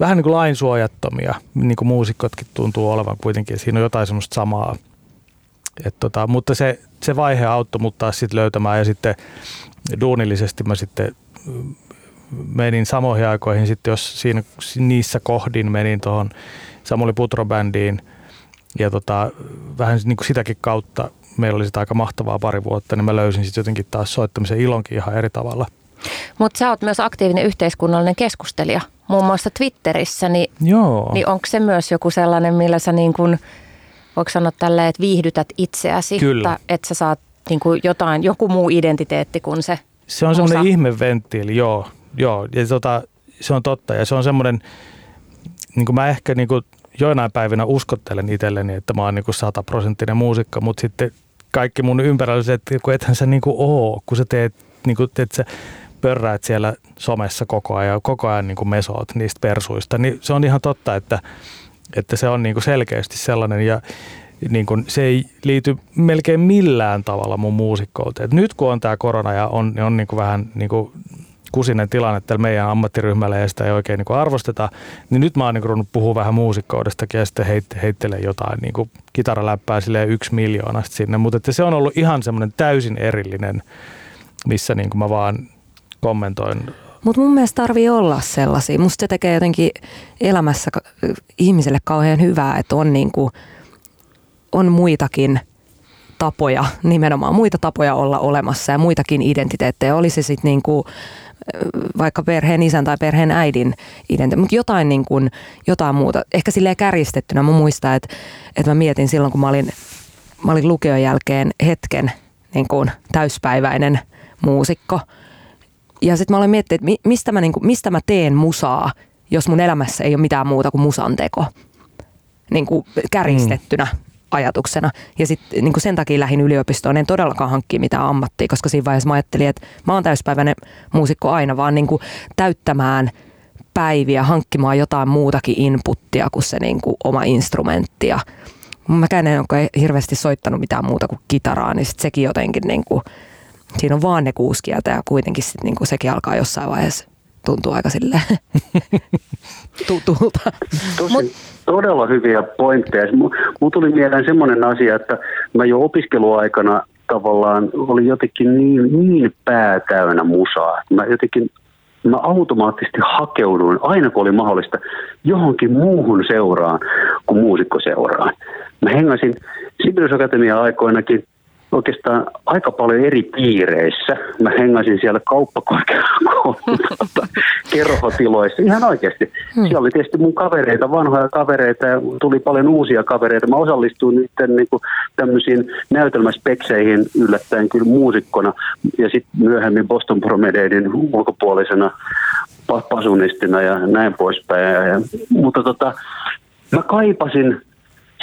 vähän niin kuin lainsuojattomia, niin kuin muusikotkin tuntuu olevan kuitenkin, siinä on jotain semmoista samaa. Et tota, mutta se, se vaihe auttoi mut taas sitten löytämään ja sitten duunillisesti mä sitten menin samoihin aikoihin sitten, jos siinä, niissä kohdin menin tuohon Samuli Putro-bändiin ja tota, vähän niin kuin sitäkin kautta meillä oli sitä aika mahtavaa pari vuotta, niin mä löysin sitten jotenkin taas soittamisen ilonkin ihan eri tavalla. Mutta sä oot myös aktiivinen yhteiskunnallinen keskustelija, muun muassa Twitterissä, niin, Joo. niin onko se myös joku sellainen, millä sä niin kuin, voiko sanoa tälleen, että viihdytät itseäsi, Kyllä. että, että sä saat niin kuin jotain, joku muu identiteetti kuin se Se on semmoinen ihmeventtiili, joo. Joo, ja tota, se on totta. Ja se on semmoinen, niin kuin mä ehkä niin kuin joinain päivinä uskottelen itselleni, että mä oon niin sataprosenttinen muusikko, mutta sitten kaikki mun ympärillä että kun ethän sä niin kuin oo, kun sä teet, niin kuin, teet sä pörräät siellä somessa koko ajan, koko ajan niin kuin mesoot niistä persuista, niin se on ihan totta, että, että se on niin kuin selkeästi sellainen ja niin kuin, se ei liity melkein millään tavalla mun muusikkouteen. nyt kun on tämä korona ja on, niin on niin kuin vähän niin kuin kusinen tilanne tällä meidän ammattiryhmällä ja sitä ei oikein niin arvosteta, niin nyt mä oon niin ruvennut puhua vähän muusikkoudestakin ja sitten heit, heittelen jotain niin kuin kitaraläppää silleen yksi miljoonasta sinne, mutta se on ollut ihan semmoinen täysin erillinen, missä niin kuin mä vaan kommentoin mutta mun mielestä tarvii olla sellaisia. Musta se tekee jotenkin elämässä ihmiselle kauhean hyvää, että on, niinku, on muitakin tapoja, nimenomaan muita tapoja olla olemassa ja muitakin identiteettejä. Oli se sitten niinku, vaikka perheen isän tai perheen äidin identiteetti, mutta jotain, niin jotain muuta. Ehkä silleen kärjistettynä mä muistan, että, että mä mietin silloin, kun mä olin, mä olin lukion jälkeen hetken niin täyspäiväinen muusikko. Ja sitten mä olin miettinyt, että mistä mä, niin kuin, mistä mä teen musaa, jos mun elämässä ei ole mitään muuta kuin musan teko. Niin kuin kärjistettynä. Mm ajatuksena. Ja sitten niin sen takia lähdin yliopistoon, en todellakaan hankki mitään ammattia, koska siinä vaiheessa mä ajattelin, että mä oon täyspäiväinen muusikko aina, vaan niin kuin täyttämään päiviä, hankkimaan jotain muutakin inputtia kuin se niin kuin oma instrumentti. Ja mäkään en ole hirveästi soittanut mitään muuta kuin kitaraa, niin sit sekin jotenkin, niin kuin, siinä on vaan ne kuusi kieltä ja kuitenkin sit niin kuin sekin alkaa jossain vaiheessa tuntua aika sille tutulta. Tosi, todella hyviä pointteja. Mulla tuli mieleen semmoinen asia, että mä jo opiskeluaikana tavallaan oli jotenkin niin, niin päätäynnä musaa. Mä jotenkin mä automaattisesti hakeuduin, aina kun oli mahdollista, johonkin muuhun seuraan kuin muusikkoseuraan. Mä hengasin Sibelius Akatemia aikoinakin oikeastaan aika paljon eri piireissä. Mä hengasin siellä kauppakorkeakoulun kerhotiloissa ihan oikeasti. Hmm. Siellä oli tietysti mun kavereita, vanhoja kavereita ja tuli paljon uusia kavereita. Mä osallistuin niiden niin kuin, tämmöisiin näytelmäspekseihin yllättäen kyllä muusikkona ja sitten myöhemmin Boston Promedeidin ulkopuolisena pasunistina ja näin poispäin. Ja, ja, mutta tota, mä kaipasin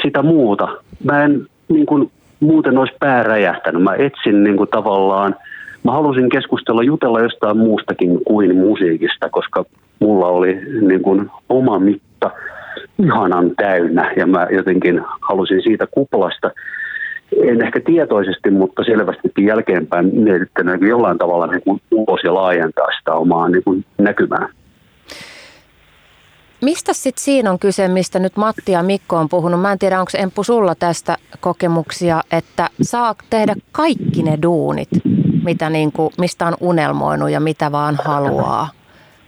sitä muuta. Mä en niin kuin, muuten olisi pää räjähtänyt. Mä etsin niin kuin tavallaan, mä halusin keskustella, jutella jostain muustakin kuin musiikista, koska mulla oli niin kuin oma mitta ihanan täynnä ja mä jotenkin halusin siitä kuplasta en ehkä tietoisesti, mutta selvästikin jälkeenpäin mietittäneen jollain tavalla niin kuin ulos ja laajentaa sitä omaa niin kuin näkymää. Mistä sitten siinä on kyse, mistä nyt Matti ja Mikko on puhunut? Mä en tiedä, onko Emppu sulla tästä kokemuksia, että saa tehdä kaikki ne duunit, mitä niin kuin, mistä on unelmoinut ja mitä vaan haluaa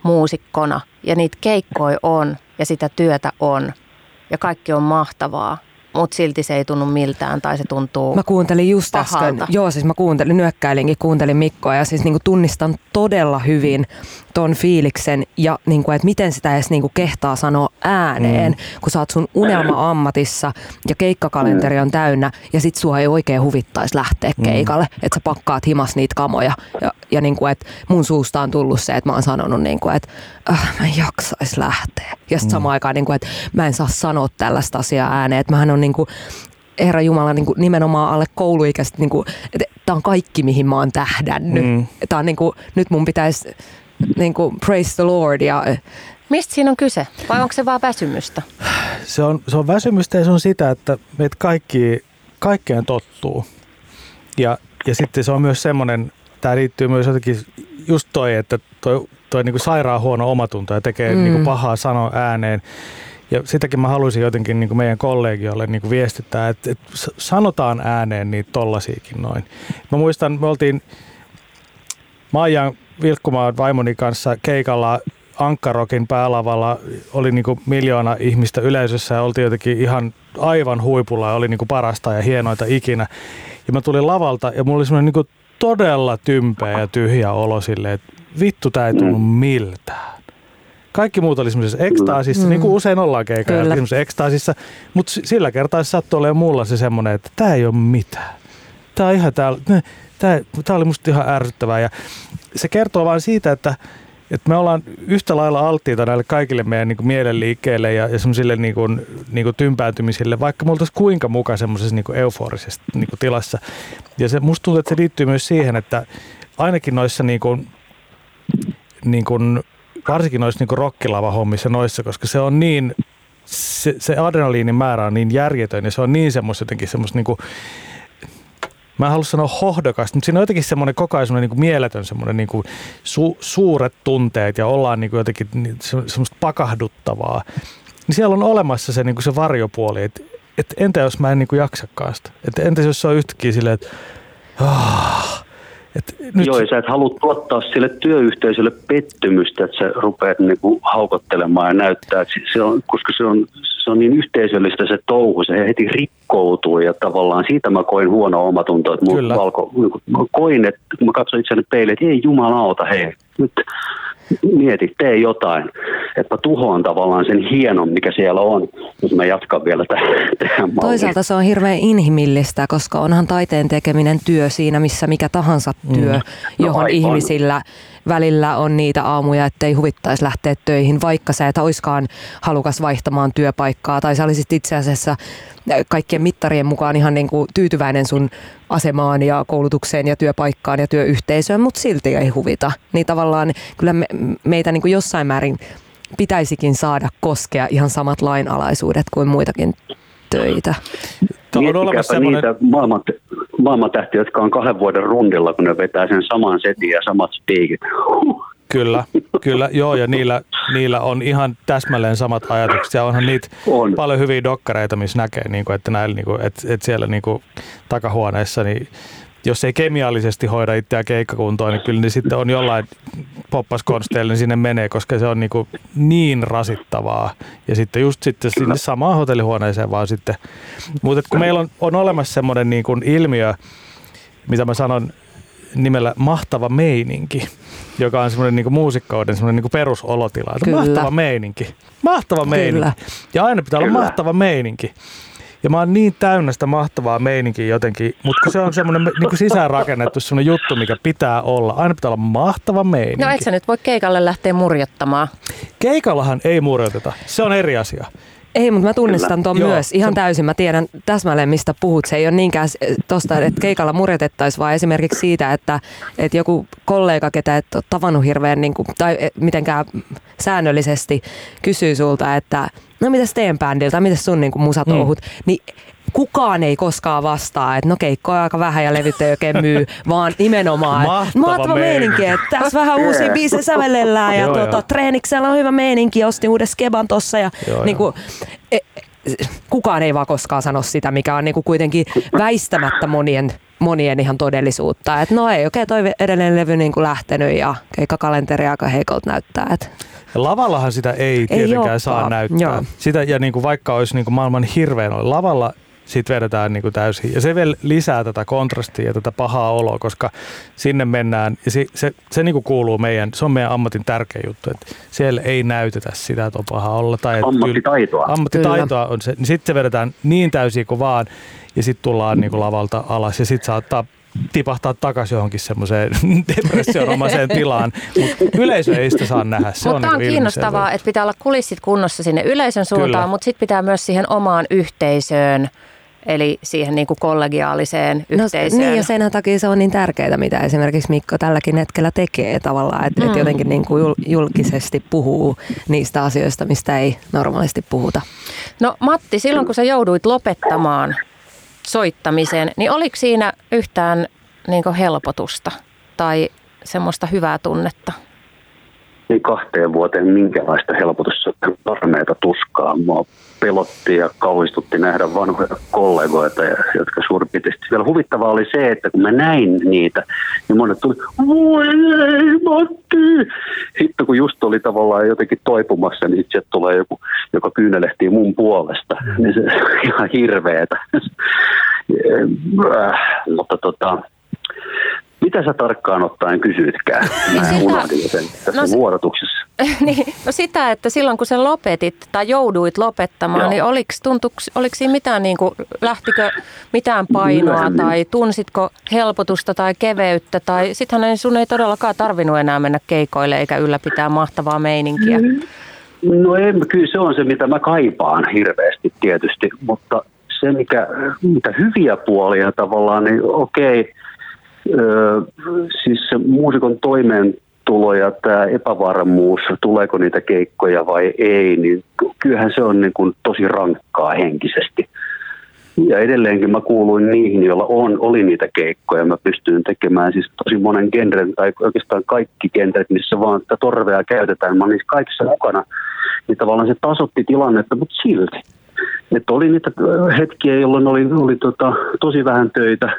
muusikkona. Ja niitä keikkoja on ja sitä työtä on ja kaikki on mahtavaa mutta silti se ei tunnu miltään tai se tuntuu Mä kuuntelin just pahalta. äsken, joo siis mä kuuntelin, nyökkäilinkin, kuuntelin Mikkoa ja siis niinku tunnistan todella hyvin ton fiiliksen ja niinku, että miten sitä edes niinku kehtaa sanoa ääneen, mm. kun sä oot sun unelma-ammatissa ja keikkakalenteri on täynnä ja sit sua ei oikein huvittaisi lähteä mm. keikalle, että sä pakkaat himas niitä kamoja ja, ja niinku, että mun suusta on tullut se, että mä oon sanonut niinku, että äh, mä en jaksais lähteä. Ja sitten mm. samaan aikaan, niinku, että mä en saa sanoa tällaista asiaa ääneen, että mähän on niinku, Herra Jumala niin kuin nimenomaan alle kouluikäiset, niin kuin, että tämä on kaikki, mihin mä oon tähdännyt. Mm. Tää on niin kuin, nyt mun pitäisi niin kuin, praise the Lord. Ja, Mistä siinä on kyse? Vai onko se vaan väsymystä? Se on, se on väsymystä ja se on sitä, että meitä kaikki, kaikkeen tottuu. Ja, ja sitten se on myös semmoinen, tämä liittyy myös jotenkin just toi, että toi, toi niin kuin sairaan huono omatunto ja tekee mm. niin kuin pahaa sanoa ääneen. Ja sitäkin mä haluaisin jotenkin niin kuin meidän kollegiolle niin kuin viestittää, että, että sanotaan ääneen niitä tollasiakin noin. Mä muistan, me oltiin Maijan Vilkkumaan vaimoni kanssa keikalla Ankkarokin päälavalla oli niin kuin miljoona ihmistä yleisössä ja oltiin jotenkin ihan aivan huipulla ja oli niin kuin parasta ja hienoita ikinä. Ja mä tulin lavalta ja mulla oli semmoinen niin todella tympeä ja tyhjä olo silleen, että vittu tää ei tunnu miltään. Kaikki muut oli semmoisessa ekstaasissa, mm. niin kuin usein ollaan keikalla, semmoisessa ekstaasissa, mutta sillä kertaa se sattui olemaan mulla se semmoinen, että tämä ei ole mitään. Tämä on ihan täällä, tämä, tämä oli musta ihan ärsyttävää. Ja se kertoo vain siitä, että, että me ollaan yhtä lailla alttiita näille kaikille meidän niin mielenliikkeille ja, ja semmoisille niin kuin, niin kuin tympääntymisille, vaikka me oltaisiin kuinka mukaan semmoisessa niin kuin euforisessa niin kuin tilassa. Ja se, musta tuntuu, että se liittyy myös siihen, että ainakin noissa niin kuin, niin kuin varsinkin noissa niin rokkilava-hommissa noissa, koska se on niin, se, se adrenaliinin määrä on niin järjetön ja se on niin semmoista jotenkin semmoista niin kuin, mä en halua sanoa hohdokas, mutta siinä on jotenkin semmoinen koko ajan semmoinen niin mieletön semmoinen niin kuin su, suuret tunteet ja ollaan niin kuin jotenkin semmoista pakahduttavaa. Niin siellä on olemassa se, niin kuin se varjopuoli, että et entä jos mä en niin kuin jaksakaan sitä? Et entä jos se on yhtäkkiä silleen, että oh, et nyt... Joo, ja sä et halua tuottaa sille työyhteisölle pettymystä, että sä rupeat niinku haukottelemaan ja näyttää, että se on, koska se on, se on niin yhteisöllistä se touhu, se heti rikkoutuu ja tavallaan siitä mä koin huono omatunto, että mun valko, niinku, mä koin, että mä katsoin itseäni peiliin, että ei jumalauta, hei, nyt mieti, tee jotain. Että mä tuhoan tavallaan sen hienon, mikä siellä on, jos mä jatkan vielä tähän, tähän Toisaalta se on hirveän inhimillistä, koska onhan taiteen tekeminen työ siinä, missä mikä tahansa työ, mm. johon no, ihmisillä välillä on niitä aamuja, ettei huvittaisi lähteä töihin, vaikka sä et oiskaan halukas vaihtamaan työpaikkaa. Tai sä olisit itse asiassa kaikkien mittarien mukaan ihan niin kuin tyytyväinen sun asemaan ja koulutukseen ja työpaikkaan ja työyhteisöön, mutta silti ei huvita. Niin tavallaan kyllä me, meitä niin kuin jossain määrin pitäisikin saada koskea ihan samat lainalaisuudet kuin muitakin töitä. on olemassa semmoinen... niitä maailman, maailmantähtiä, jotka on kahden vuoden rundilla, kun ne vetää sen saman setin ja samat spiikit. Kyllä, kyllä, joo, ja niillä, niillä on ihan täsmälleen samat ajatukset, ja onhan niitä on. paljon hyviä dokkareita, missä näkee, niin kuin, että, näillä, niin kuin, että, että siellä niin kuin, takahuoneessa niin jos ei kemiallisesti hoida itseään keikkakuntoon, niin kyllä ne sitten on jollain poppaskonsteilla niin sinne menee, koska se on niin, kuin niin rasittavaa. Ja sitten just sitten sinne samaan hotellihuoneeseen vaan sitten. Mutta kun meillä on, on olemassa semmoinen niin kuin ilmiö, mitä mä sanon nimellä mahtava meininki, joka on semmoinen niin muusikkouden semmoinen niin perusolotila. Kyllä. Mahtava meininki. Mahtava Kyllä. meininki. Ja aina pitää Kyllä. olla mahtava meininki. Ja mä oon niin täynnä sitä mahtavaa meininkiä jotenkin, mutta kun se on semmoinen niin kuin sisäänrakennettu semmoinen juttu, mikä pitää olla. Aina pitää olla mahtava meininki. No et sä nyt voi keikalle lähteä murjottamaan? Keikallahan ei murjoteta. Se on eri asia. Ei, mutta mä tunnistan tuon myös ihan täysin. Mä tiedän täsmälleen, mistä puhut. Se ei ole niinkään tosta, että keikalla murjotettaisiin, vaan esimerkiksi siitä, että, että joku kollega, ketä et ole tavannut hirveän niin kuin, tai mitenkään säännöllisesti, kysyy sulta, että no mitäs teidän bändiltä, mitäs sun niin musatouhut, mm. niin kukaan ei koskaan vastaa, että no keikkoja aika vähän ja levyt ei oikein myy, vaan nimenomaan, että mahtava meininki, että tässä vähän uusia biisejä sävellellään ja tuota, treeniksellä on hyvä meininki, ostin uuden skeban tossa ja joo, niin kuin, e, kukaan ei vaan koskaan sano sitä, mikä on niin kuin kuitenkin väistämättä monien monien ihan todellisuutta. Että no ei okei, okay, toi edellinen levy niin kuin lähtenyt ja keikkakalenteri aika heikolta näyttää. Että ja lavallahan sitä ei tietenkään ei saa näyttää. Joo. Sitä, ja niin kuin vaikka olisi niin kuin maailman hirveän lavalla sit vedetään niin kuin täysin. Ja se vielä lisää tätä kontrastia ja tätä pahaa oloa, koska sinne mennään, ja se, se, se niin kuin kuuluu meidän, se on meidän ammatin tärkeä juttu, että siellä ei näytetä sitä, että on paha olla. Tai ammattitaitoa. Kyllä, ammattitaitoa on se. Niin sitten se vedetään niin täysin kuin vaan, ja sitten tullaan niin kuin lavalta alas, ja sitten saattaa tipahtaa takaisin johonkin semmoiseen depressionomaiseen tilaan, mutta yleisö ei sitä saa nähdä. Se mutta on, on niin kiinnostavaa, että pitää olla kulissit kunnossa sinne yleisön suuntaan, mutta sitten pitää myös siihen omaan yhteisöön Eli siihen niin kuin kollegiaaliseen no, yhteisöön. Niin ja sen takia se on niin tärkeää, mitä esimerkiksi Mikko tälläkin hetkellä tekee tavallaan. Että mm. et jotenkin niin kuin julkisesti puhuu niistä asioista, mistä ei normaalisti puhuta. No Matti, silloin kun sä jouduit lopettamaan soittamisen, niin oliko siinä yhtään niin helpotusta tai semmoista hyvää tunnetta? Ei kahteen vuoteen minkälaista helpotusta, varmeita tuskaa. Mua pelotti ja kauhistutti nähdä vanhoja kollegoita, jotka suurin piirtein vielä huvittavaa oli se, että kun mä näin niitä, niin monet tuli, voi ei Matti! Sitten kun just oli tavallaan jotenkin toipumassa, niin sitten tulee joku, joka kyynelehtii mun puolesta. Niin se on ihan hirveetä. Äh, mutta tota, mitä sä tarkkaan ottaen kysyitkään? Mä sitä, unohdin sen tässä no, vuorotuksessa. niin, no sitä, että silloin kun sä lopetit tai jouduit lopettamaan, Joo. niin oliko, tuntuks, oliko siinä mitään, niin kuin, lähtikö mitään painoa Myöhemmin. tai tunsitko helpotusta tai keveyttä? Tai sittenhän sun ei todellakaan tarvinnut enää mennä keikoille eikä ylläpitää mahtavaa meininkiä. No ei, kyllä se on se, mitä mä kaipaan hirveästi tietysti, mutta se, mikä, mitä hyviä puolia tavallaan, niin okei, siis se muusikon toimeentulo ja tämä epävarmuus, tuleeko niitä keikkoja vai ei, niin kyllähän se on niin kuin tosi rankkaa henkisesti. Ja edelleenkin mä kuuluin niihin, joilla on, oli niitä keikkoja. Mä pystyin tekemään siis tosi monen genren, tai oikeastaan kaikki genret, missä vaan tätä torvea käytetään. Mä olin kaikissa mukana. Niin tavallaan se tasotti tilannetta, mutta silti. Että oli niitä hetkiä, jolloin oli, oli tota, tosi vähän töitä,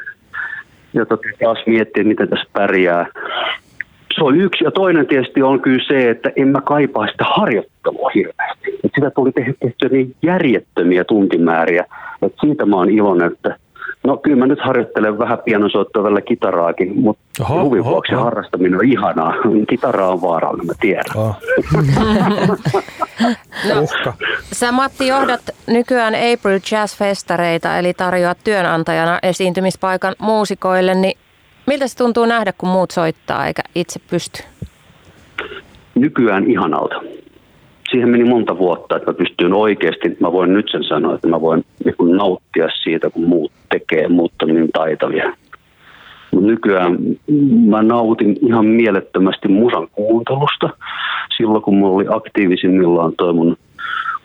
ja tota, taas miettiä, miten tässä pärjää. Se on yksi. Ja toinen tietysti on kyllä se, että en mä kaipaa sitä harjoittelua hirveästi. Et sitä tuli tehtyä niin järjettömiä tuntimääriä. Et siitä mä oon iloinen, että No kyllä mä nyt harjoittelen vähän pianosoittoa välillä kitaraakin, mutta huvin vuoksi harrastaminen on ihanaa. Kitara on vaarallinen, mä tiedän. no, sä Matti johdat nykyään April Jazz-festareita, eli tarjoat työnantajana esiintymispaikan muusikoille, niin miltä se tuntuu nähdä, kun muut soittaa eikä itse pysty? Nykyään ihanalta siihen meni monta vuotta, että mä pystyin oikeasti, mä voin nyt sen sanoa, että mä voin niin nauttia siitä, kun muut tekee, muut on niin taitavia. Mutta nykyään mä nautin ihan mielettömästi musan kuuntelusta. Silloin kun mulla oli aktiivisimmillaan toi mun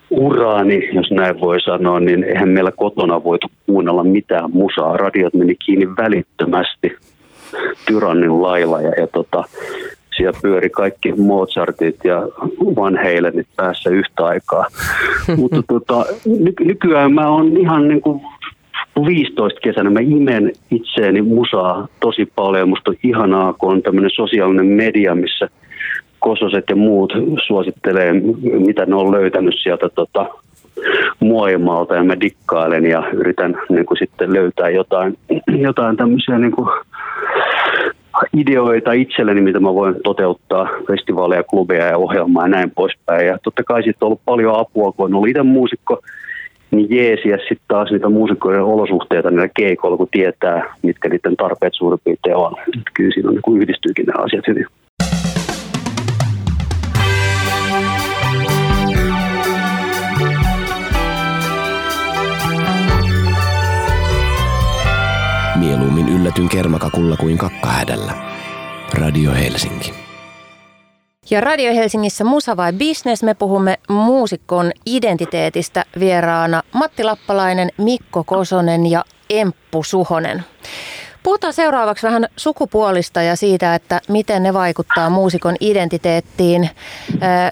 uraani, jos näin voi sanoa, niin eihän meillä kotona voitu kuunnella mitään musaa. Radiot meni kiinni välittömästi tyrannin lailla ja, ja tota, siellä pyöri kaikki Mozartit ja Van Halenit päässä yhtä aikaa. Mutta tota, ny- nykyään mä oon ihan niin kuin 15 kesänä mä imen itseäni musaa tosi paljon. Musta on ihanaa, kun on tämmöinen sosiaalinen media, missä kososet ja muut suosittelee, mitä ne on löytänyt sieltä tota, muoimalta ja mä dikkailen ja yritän niin kuin sitten löytää jotain, jotain tämmöisiä niin kuin ideoita itselleni, mitä mä voin toteuttaa, festivaaleja, klubeja ja ohjelmaa ja näin poispäin. Ja totta kai siitä on ollut paljon apua, kun on ollut itse muusikko, niin jeesi ja sitten taas niitä muusikkojen olosuhteita niillä keikoilla, kun tietää, mitkä niiden tarpeet suurin piirtein on. Kyllä siinä on, niin yhdistyykin nämä asiat hyvin. Mieluummin yllätyn kermakakulla kuin kakkahädällä. Radio Helsinki. Ja Radio Helsingissä Musa vai Business me puhumme muusikon identiteetistä vieraana Matti Lappalainen, Mikko Kosonen ja Emppu Suhonen. Puhutaan seuraavaksi vähän sukupuolista ja siitä, että miten ne vaikuttaa muusikon identiteettiin.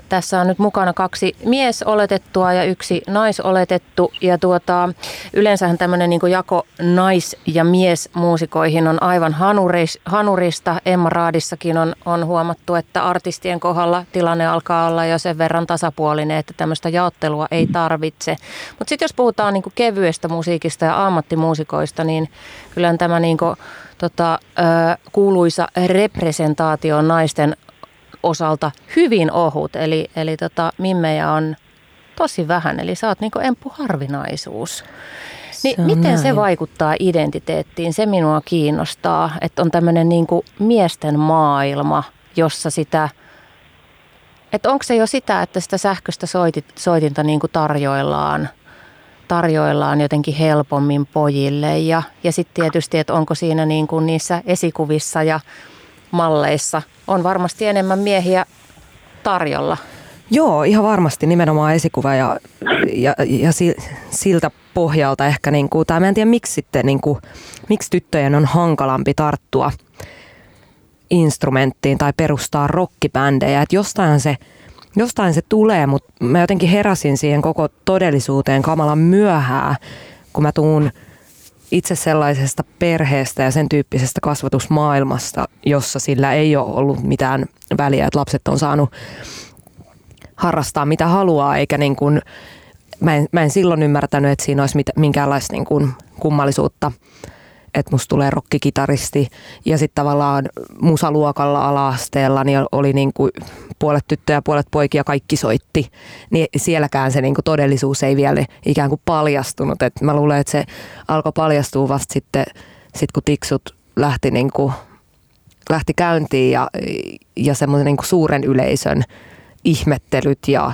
Tässä on nyt mukana kaksi miesoletettua ja yksi naisoletettu. Ja tuota, yleensähän tämmöinen niin jako nais- ja miesmuusikoihin on aivan hanuris, hanurista. Emma Raadissakin on, on huomattu, että artistien kohdalla tilanne alkaa olla jo sen verran tasapuolinen, että tämmöistä jaottelua ei tarvitse. Mutta sitten jos puhutaan niin kevyestä musiikista ja ammattimuusikoista, niin kyllähän tämä niin kuin tota, kuuluisa representaatio naisten osalta hyvin ohut. Eli, eli tota, mimmejä on tosi vähän, eli sä oot niinku emppu harvinaisuus. Niin se miten näin. se vaikuttaa identiteettiin? Se minua kiinnostaa, että on tämmöinen niinku miesten maailma, jossa sitä, että onko se jo sitä, että sitä sähköistä soitit, soitinta niinku tarjoillaan – tarjoillaan jotenkin helpommin pojille. Ja, ja sitten tietysti, että onko siinä niin kuin niissä esikuvissa ja malleissa on varmasti enemmän miehiä tarjolla. Joo, ihan varmasti nimenomaan esikuva ja, ja, ja siltä pohjalta ehkä, niin kuin, tai mä en tiedä miksi sitten, niin kuin, miksi tyttöjen on hankalampi tarttua instrumenttiin tai perustaa rockibändejä, että jostain se – jostain se tulee, mutta mä jotenkin heräsin siihen koko todellisuuteen kamalan myöhää, kun mä tuun itse sellaisesta perheestä ja sen tyyppisestä kasvatusmaailmasta, jossa sillä ei ole ollut mitään väliä, että lapset on saanut harrastaa mitä haluaa, eikä niin kuin, mä en, mä en silloin ymmärtänyt, että siinä olisi mit, minkäänlaista niin kuin kummallisuutta että musta tulee rokkikitaristi ja sitten tavallaan musaluokalla ala-asteella niin oli niin kuin puolet tyttöjä, puolet poikia, kaikki soitti. Niin sielläkään se niin kuin todellisuus ei vielä ikään kuin paljastunut. Et mä luulen, että se alkoi paljastua vasta sitten, sit kun tiksut lähti, niin kuin, lähti käyntiin ja, ja semmoisen niin suuren yleisön ihmettelyt ja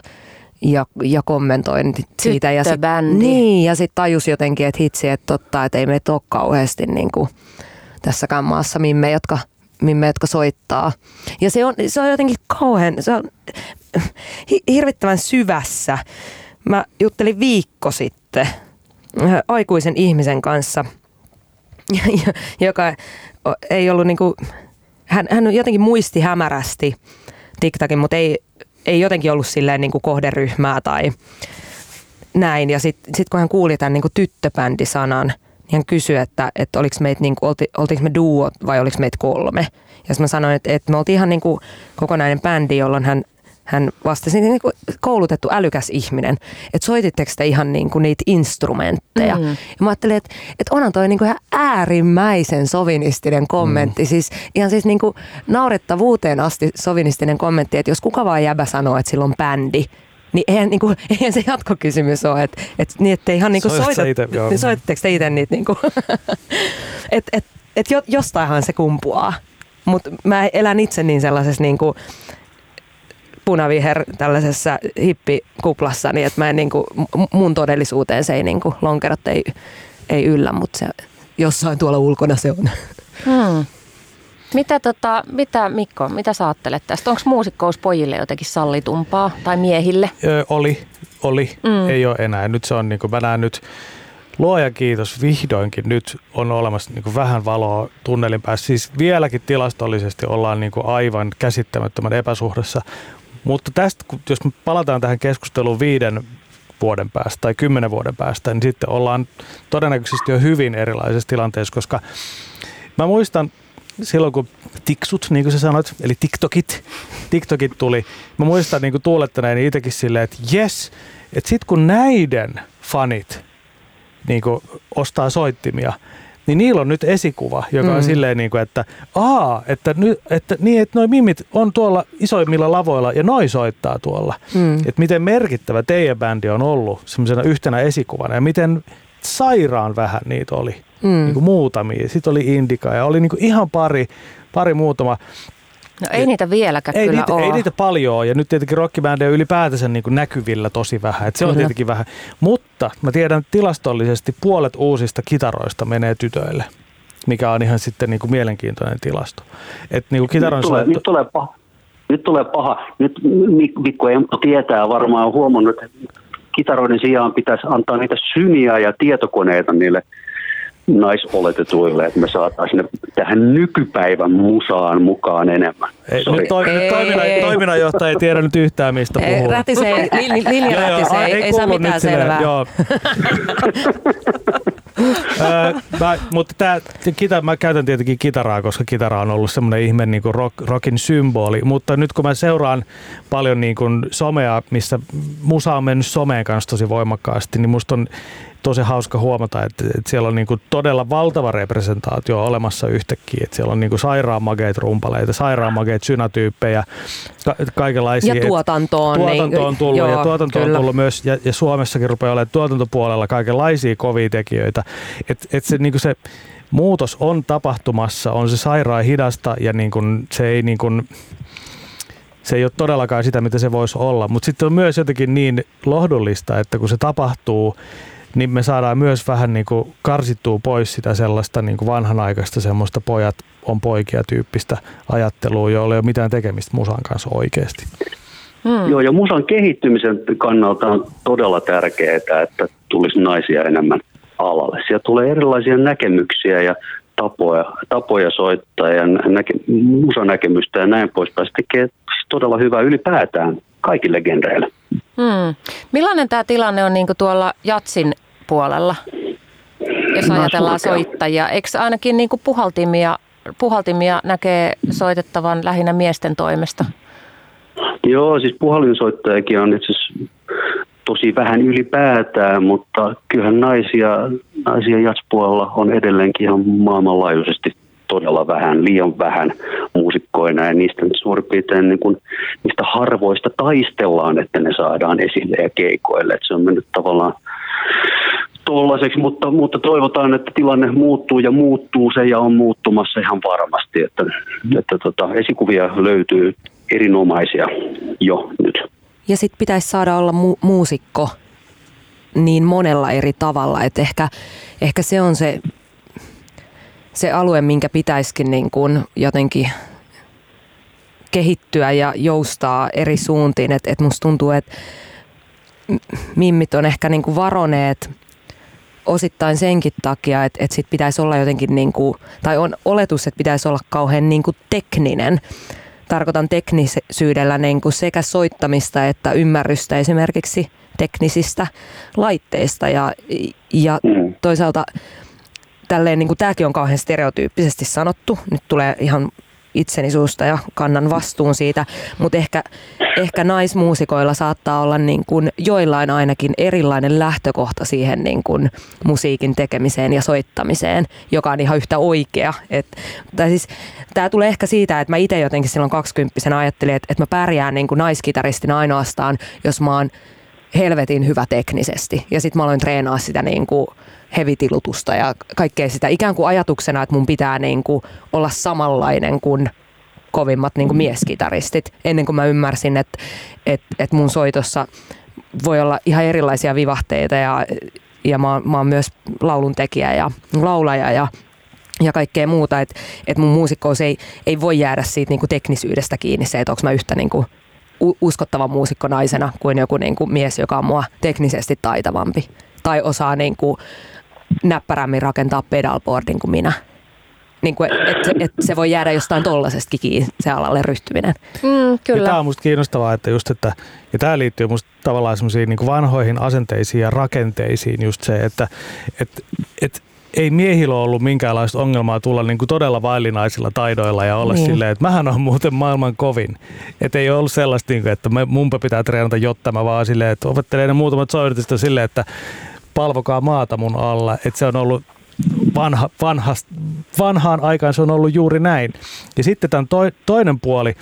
ja, ja kommentoin siitä. Ja sit, niin, ja sitten tajus jotenkin, että hitsi, että totta, että ei meitä ole kauheasti niin kuin tässäkään maassa mimme, jotka, mimme, jotka soittaa. Ja se on, se on jotenkin kauhean, se on hirvittävän syvässä. Mä juttelin viikko sitten aikuisen ihmisen kanssa, joka ei ollut niin kuin, hän, hän jotenkin muisti hämärästi TikTokin, mutta ei, ei jotenkin ollut silleen niin kuin kohderyhmää tai näin. Ja sitten sit kun hän kuuli tämän niin kuin tyttöbändisanan, niin hän kysyi, että, että oliko meitä, niin kuin, olti, me duo vai oliko meitä kolme. Ja mä sanoin, että, että me oltiin ihan niin kuin kokonainen bändi, jolloin hän hän vastasi niin kuin koulutettu älykäs ihminen, että soititteko te ihan niin kuin niitä instrumentteja. Mm. Ja mä ajattelin, että, että onhan toi niin kuin ihan äärimmäisen sovinistinen kommentti, mm. siis ihan siis niin kuin naurettavuuteen asti sovinistinen kommentti, että jos kuka vaan jäbä sanoo, että sillä on bändi, niin eihän, niin kuin, eihän se jatkokysymys ole, että, että, niin, että ihan niin kuin soita, ite, niin soitatteko te itse niitä, niin kuin, että, että, että jostainhan se kumpuaa. Mutta mä elän itse niin sellaisessa niin kuin, punaviher tällaisessa hippikuplassa, niin että mä en niin kuin, mun todellisuuteen se ei niin kuin, lonkerot ei, ei yllä, mutta se jossain tuolla ulkona se on. Hmm. Mitä, tota, mitä Mikko, mitä sä ajattelet tästä? Onko muusikkous pojille jotenkin sallitumpaa tai miehille? Ö, oli, oli. Mm. Ei ole enää. Nyt se on, niin kuin mä näen nyt, luoja kiitos, vihdoinkin nyt on olemassa niin kuin vähän valoa tunnelin päässä. Siis vieläkin tilastollisesti ollaan niin kuin aivan käsittämättömän epäsuhdassa mutta tästä, jos me palataan tähän keskusteluun viiden vuoden päästä tai kymmenen vuoden päästä, niin sitten ollaan todennäköisesti jo hyvin erilaisessa tilanteessa, koska mä muistan silloin kun tiksut, niin kuin sä sanoit, eli TikTokit, TikTokit tuli, mä muistan niin tuulettaneen itsekin silleen, että jes, että sit kun näiden fanit niin kuin ostaa soittimia, niin niillä on nyt esikuva, joka on mm. silleen, niin kuin, että aa, että, nyt, että, niin, että noi mimit on tuolla isoimmilla lavoilla ja noi soittaa tuolla. Mm. Että miten merkittävä teidän bändi on ollut semmoisena yhtenä esikuvana ja miten sairaan vähän niitä oli. Mm. Niin kuin muutamia. Sitten oli Indika ja oli niin kuin ihan pari, pari muutama. No ei niitä vieläkään ei kyllä niitä, ole. Ei niitä paljon ole. Ja nyt tietenkin rockibändejä on ylipäätänsä niin kuin näkyvillä tosi vähän. Et se on Kyllä. tietenkin vähän. Mutta mä tiedän että tilastollisesti puolet uusista kitaroista menee tytöille. Mikä on ihan sitten niin kuin mielenkiintoinen tilasto. Et niin kuin kitaran nyt, tulee, soitto- nyt tulee paha. Nyt tulee paha. Nyt Mik- Mikko Emppo tietää varmaan on huomannut, että kitaroiden sijaan pitäisi antaa niitä syniä ja tietokoneita niille naisoletetuille, että me saataisiin ne tähän nykypäivän musaan mukaan enemmän. Ei, Sori. nyt, toi, nyt Ei. toiminnan, toiminnanjohtaja ei tiedä nyt yhtään mistä Ei, puhuu. Rätisee, li, linja Joo, joo, rätisee, ei, ei saa mitään nyt silleen, selvää. Joo. Mä, mutta tää, kita, mä käytän tietenkin kitaraa, koska kitara on ollut semmoinen ihme niin kuin rock, rockin symboli. Mutta nyt kun mä seuraan paljon niin kuin somea, missä musa on mennyt someen kanssa tosi voimakkaasti, niin musta on tosi hauska huomata, että, että siellä on niin kuin todella valtava representaatio olemassa yhtäkkiä. Että siellä on niin kuin sairaan makeita rumpaleita, sairaan makeita synatyyppejä, ka- kaikenlaisia. Ja Et- tuotantoon. Tuotanto on tullut joo, ja tuotanto kyllä. on tullut myös, ja, ja Suomessakin rupeaa olemaan tuotantopuolella kaikenlaisia kovia tekijöitä. Et, et se, niinku se muutos on tapahtumassa, on se sairaan hidasta ja niinku, se ei niinku, se ei ole todellakaan sitä, mitä se voisi olla. Mutta sitten on myös jotenkin niin lohdullista, että kun se tapahtuu, niin me saadaan myös vähän niin kuin karsittua pois sitä sellaista niin kuin vanhanaikaista semmoista pojat on poikia tyyppistä ajattelua, jolla ei ole mitään tekemistä musan kanssa oikeasti. Hmm. Joo, ja musan kehittymisen kannalta on todella tärkeää, että tulisi naisia enemmän alalle. Siellä tulee erilaisia näkemyksiä ja tapoja, tapoja soittaa ja näke, musanäkemystä ja näin poispäin. Se tekee todella hyvää ylipäätään kaikille genreille. Hmm. Millainen tämä tilanne on niin tuolla Jatsin puolella, jos ajatellaan soittajia? Eikö ainakin niin puhaltimia, puhaltimia näkee soitettavan lähinnä miesten toimesta? Joo, siis puhalinsoittajakin on itse asiassa tosi vähän ylipäätään, mutta kyllähän naisia, naisia jatspuolella on edelleenkin ihan maailmanlaajuisesti todella vähän, liian vähän muusikkoina ja niistä suurin piirtein niin kuin, niistä harvoista taistellaan, että ne saadaan esille ja keikoille. Että se on mennyt tavallaan tuollaiseksi, mutta, mutta toivotaan, että tilanne muuttuu ja muuttuu se ja on muuttumassa ihan varmasti, että, että tota, esikuvia löytyy erinomaisia jo nyt. Ja sitten pitäisi saada olla mu- muusikko niin monella eri tavalla, että ehkä, ehkä se on se, se alue, minkä pitäisikin niin kuin jotenkin kehittyä ja joustaa eri suuntiin. Että et musta tuntuu, että mimmit on ehkä niin kuin varoneet osittain senkin takia, että, että sit pitäisi olla jotenkin, niin kuin, tai on oletus, että pitäisi olla kauhean niin kuin tekninen. Tarkoitan teknisyydellä niin kuin sekä soittamista että ymmärrystä esimerkiksi teknisistä laitteista ja, ja Mm. toisaalta tälleen, niin kuin tämäkin on kauhean stereotyyppisesti sanottu. Nyt tulee ihan itseni suusta ja kannan vastuun siitä, mutta ehkä, ehkä naismuusikoilla saattaa olla niin kuin joillain ainakin erilainen lähtökohta siihen niin kuin musiikin tekemiseen ja soittamiseen, joka on ihan yhtä oikea. Et, siis, tämä tulee ehkä siitä, että mä itse jotenkin silloin 20 ajattelin, että, että mä pärjään niin kuin naiskitaristina ainoastaan, jos mä oon helvetin hyvä teknisesti. Ja sitten mä aloin treenaa sitä niin kuin hevitilutusta ja kaikkea sitä ikään kuin ajatuksena, että mun pitää niin kuin olla samanlainen kuin kovimmat niin kuin mieskitaristit. Ennen kuin mä ymmärsin, että, että, että mun soitossa voi olla ihan erilaisia vivahteita ja, ja mä, mä oon myös laulun tekijä ja laulaja ja ja kaikkea muuta, että et mun muusikkous ei, ei voi jäädä siitä niinku teknisyydestä kiinni se, että onko mä yhtä niinku uskottava muusikko naisena kuin joku niinku mies, joka on mua teknisesti taitavampi tai osaa niinku näppärämmin rakentaa pedalboardin kuin minä. niin kuin, että, että se voi jäädä jostain tollasestakin kiinni se alalle ryhtyminen. Mm, kyllä. Tämä on musta kiinnostavaa, että just, että, ja tämä liittyy musta tavallaan semmoisiin niin vanhoihin asenteisiin ja rakenteisiin just se, että et, et, ei miehillä ole ollut minkäänlaista ongelmaa tulla niin kuin todella vaillinaisilla taidoilla ja olla niin. silleen, että mähän on muuten maailman kovin. Että ei ole ollut sellaista, niin kuin, että me, munpa pitää treenata jotta mä vaan silleen, että opettelen ne muutamat soiritista silleen, että palvokaa maata mun alla. Että se on ollut vanha, vanha, vanhaan aikaan se on ollut juuri näin. Ja sitten tämän toi, toinen puoli,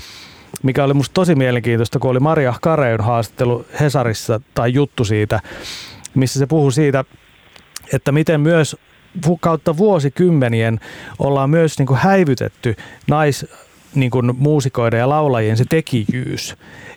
mikä oli musta tosi mielenkiintoista, kun oli Maria Kareyn haastattelu Hesarissa tai juttu siitä, missä se puhuu siitä, että miten myös kautta vuosikymmenien ollaan myös niin kuin häivytetty nais, niin kuin muusikoiden ja laulajien se tekijyys.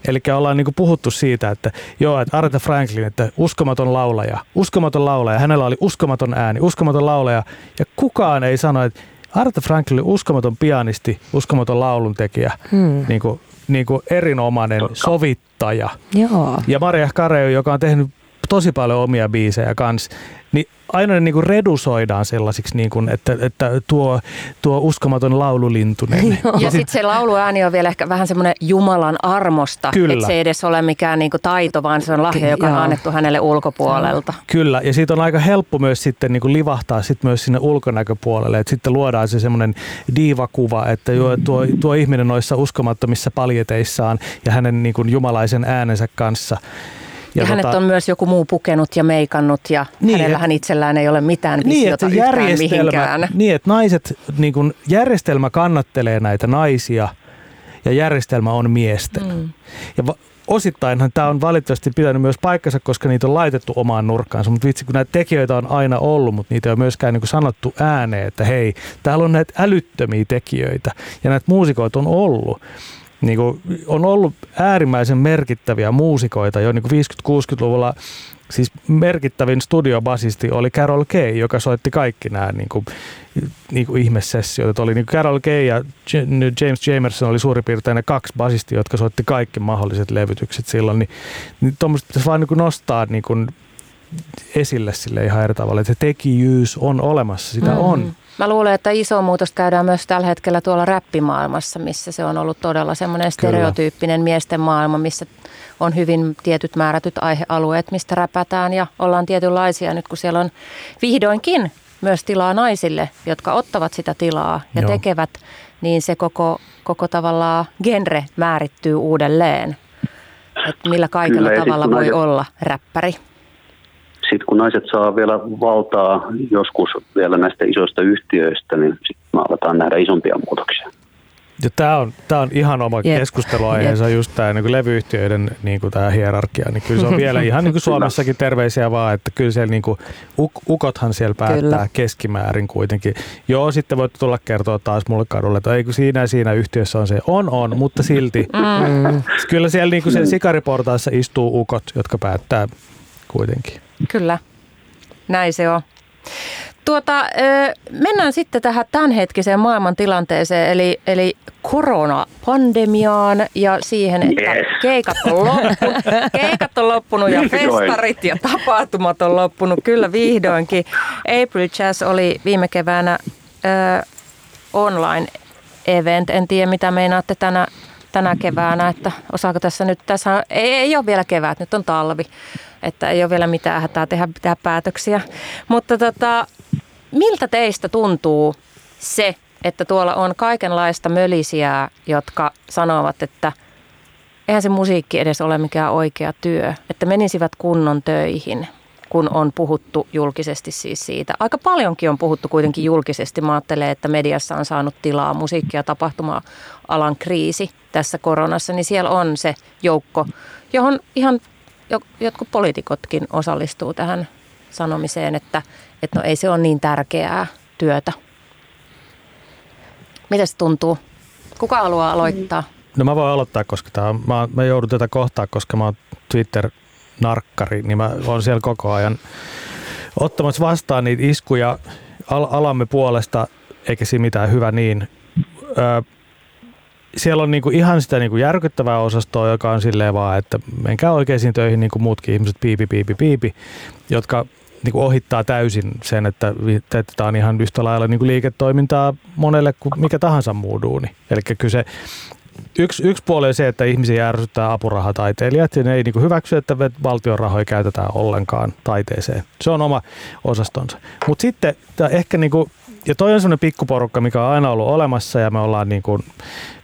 Eli ollaan niin kuin puhuttu siitä, että joo, että Aretha Franklin, että uskomaton laulaja, uskomaton laulaja, hänellä oli uskomaton ääni, uskomaton laulaja, ja kukaan ei sano, että Aretha Franklin oli uskomaton pianisti, uskomaton lauluntekijä, hmm. niin kuin, niin kuin erinomainen sovittaja. Joo. Ja Maria Carey, joka on tehnyt tosi paljon omia biisejä kanssa, niin aina ne niinku redusoidaan sellaisiksi, niinku, että, että tuo, tuo uskomaton laululintunen. Ja, ja sitten se lauluääni on vielä ehkä vähän semmoinen Jumalan armosta, että se ei edes ole mikään niinku taito, vaan se on lahja, joka on annettu hänelle ulkopuolelta. Kyllä, ja siitä on aika helppo myös sitten niinku livahtaa sit myös sinne ulkonäköpuolelle, että sitten luodaan se semmoinen diivakuva, että jo, tuo, tuo ihminen noissa uskomattomissa paljeteissaan ja hänen niinku jumalaisen äänensä kanssa – ja, ja hänet tota, on myös joku muu pukenut ja meikannut ja niin, hänellähän itsellään ei ole mitään visiota niin, että yhtään mihinkään. Niin, että naiset, niin kun järjestelmä kannattelee näitä naisia ja järjestelmä on miesten. Mm. Ja va- osittainhan tämä on valitettavasti pitänyt myös paikkansa, koska niitä on laitettu omaan nurkkaansa. Mutta vitsi, kun näitä tekijöitä on aina ollut, mutta niitä ei ole myöskään niin sanottu ääneen, että hei, täällä on näitä älyttömiä tekijöitä. Ja näitä muusikoita on ollut niin kuin, on ollut äärimmäisen merkittäviä muusikoita jo niin 50-60-luvulla. Siis merkittävin studiobasisti oli Carol Kay, joka soitti kaikki nämä niin kuin, niin kuin ihmessessioita. Oli niin kuin Carol Kay ja James Jamerson oli suurin piirtein ne kaksi basistia, jotka soitti kaikki mahdolliset levytykset silloin. Niin, niin tuommoista pitäisi vaan niin kuin nostaa niin kuin esille sille ihan eri tavalla, että se tekijyys on olemassa, sitä mm. on. Mä luulen, että iso muutos käydään myös tällä hetkellä tuolla räppimaailmassa, missä se on ollut todella semmoinen stereotyyppinen Kyllä. miesten maailma, missä on hyvin tietyt määrätyt aihealueet, mistä räpätään ja ollaan tietynlaisia nyt, kun siellä on vihdoinkin myös tilaa naisille, jotka ottavat sitä tilaa ja Joo. tekevät, niin se koko, koko tavallaan genre määrittyy uudelleen. Että millä kaikella Kyllä, tavalla voi olla räppäri sitten kun naiset saa vielä valtaa joskus vielä näistä isoista yhtiöistä, niin sitten me aletaan nähdä isompia muutoksia. Ja tämä on, tää on ihan oma yep. keskusteluaiheensa, yep. just tämä niin levyyhtiöiden niin kuin tämä hierarkia. Niin kyllä se on vielä ihan niin kuin Suomessakin terveisiä vaan, että kyllä siellä niin kuin, uk, ukothan siellä päättää kyllä. keskimäärin kuitenkin. Joo, sitten voit tulla kertoa taas mulle kadulle, että ei kun siinä siinä yhtiössä on se. On, on, mutta silti. Mm. Kyllä siellä niin kuin siellä sikariportaissa istuu ukot, jotka päättää kuitenkin. Kyllä, näin se on. Tuota, mennään sitten tähän tämänhetkiseen maailman tilanteeseen, eli, eli koronapandemiaan ja siihen, että yes. keikat, on loppunut, keikat on loppunut ja festarit ja tapahtumat on loppunut. Kyllä vihdoinkin. April Jazz oli viime keväänä äh, online event. En tiedä, mitä meinaatte tänä, tänä keväänä, että osaako tässä nyt, tässä ei, ei ole vielä kevät, nyt on talvi että ei ole vielä mitään hätää tehdä pitää päätöksiä. Mutta tota, miltä teistä tuntuu se, että tuolla on kaikenlaista mölisiä, jotka sanovat, että eihän se musiikki edes ole mikään oikea työ, että menisivät kunnon töihin, kun on puhuttu julkisesti siis siitä. Aika paljonkin on puhuttu kuitenkin julkisesti. Mä ajattelen, että mediassa on saanut tilaa musiikki- ja tapahtuma-alan kriisi tässä koronassa, niin siellä on se joukko, johon ihan jotkut poliitikotkin osallistuu tähän sanomiseen, että, että no ei se ole niin tärkeää työtä. Miten se tuntuu? Kuka haluaa aloittaa? No mä voin aloittaa, koska on, mä, mä joudun tätä kohtaa, koska mä oon Twitter-narkkari, niin mä oon siellä koko ajan ottamassa vastaan niitä iskuja al- alamme puolesta, eikä siinä mitään hyvä niin. Öö, siellä on niinku ihan sitä niinku järkyttävää osastoa, joka on silleen vaan, että menkää oikeisiin töihin niin kuin muutkin ihmiset, piipi, piipi, piipi, jotka niin kuin ohittaa täysin sen, että, tämä on ihan yhtä lailla niin kuin liiketoimintaa monelle kuin mikä tahansa muu duuni. Eli kyse yksi, yksi puoli on se, että ihmisiä järsyttää apurahataiteilijat ja ne ei niin hyväksy, että valtion rahoja käytetään ollenkaan taiteeseen. Se on oma osastonsa. Mutta sitten ehkä, niin kuin, ja toi on sellainen pikkuporukka, mikä on aina ollut olemassa ja me ollaan niin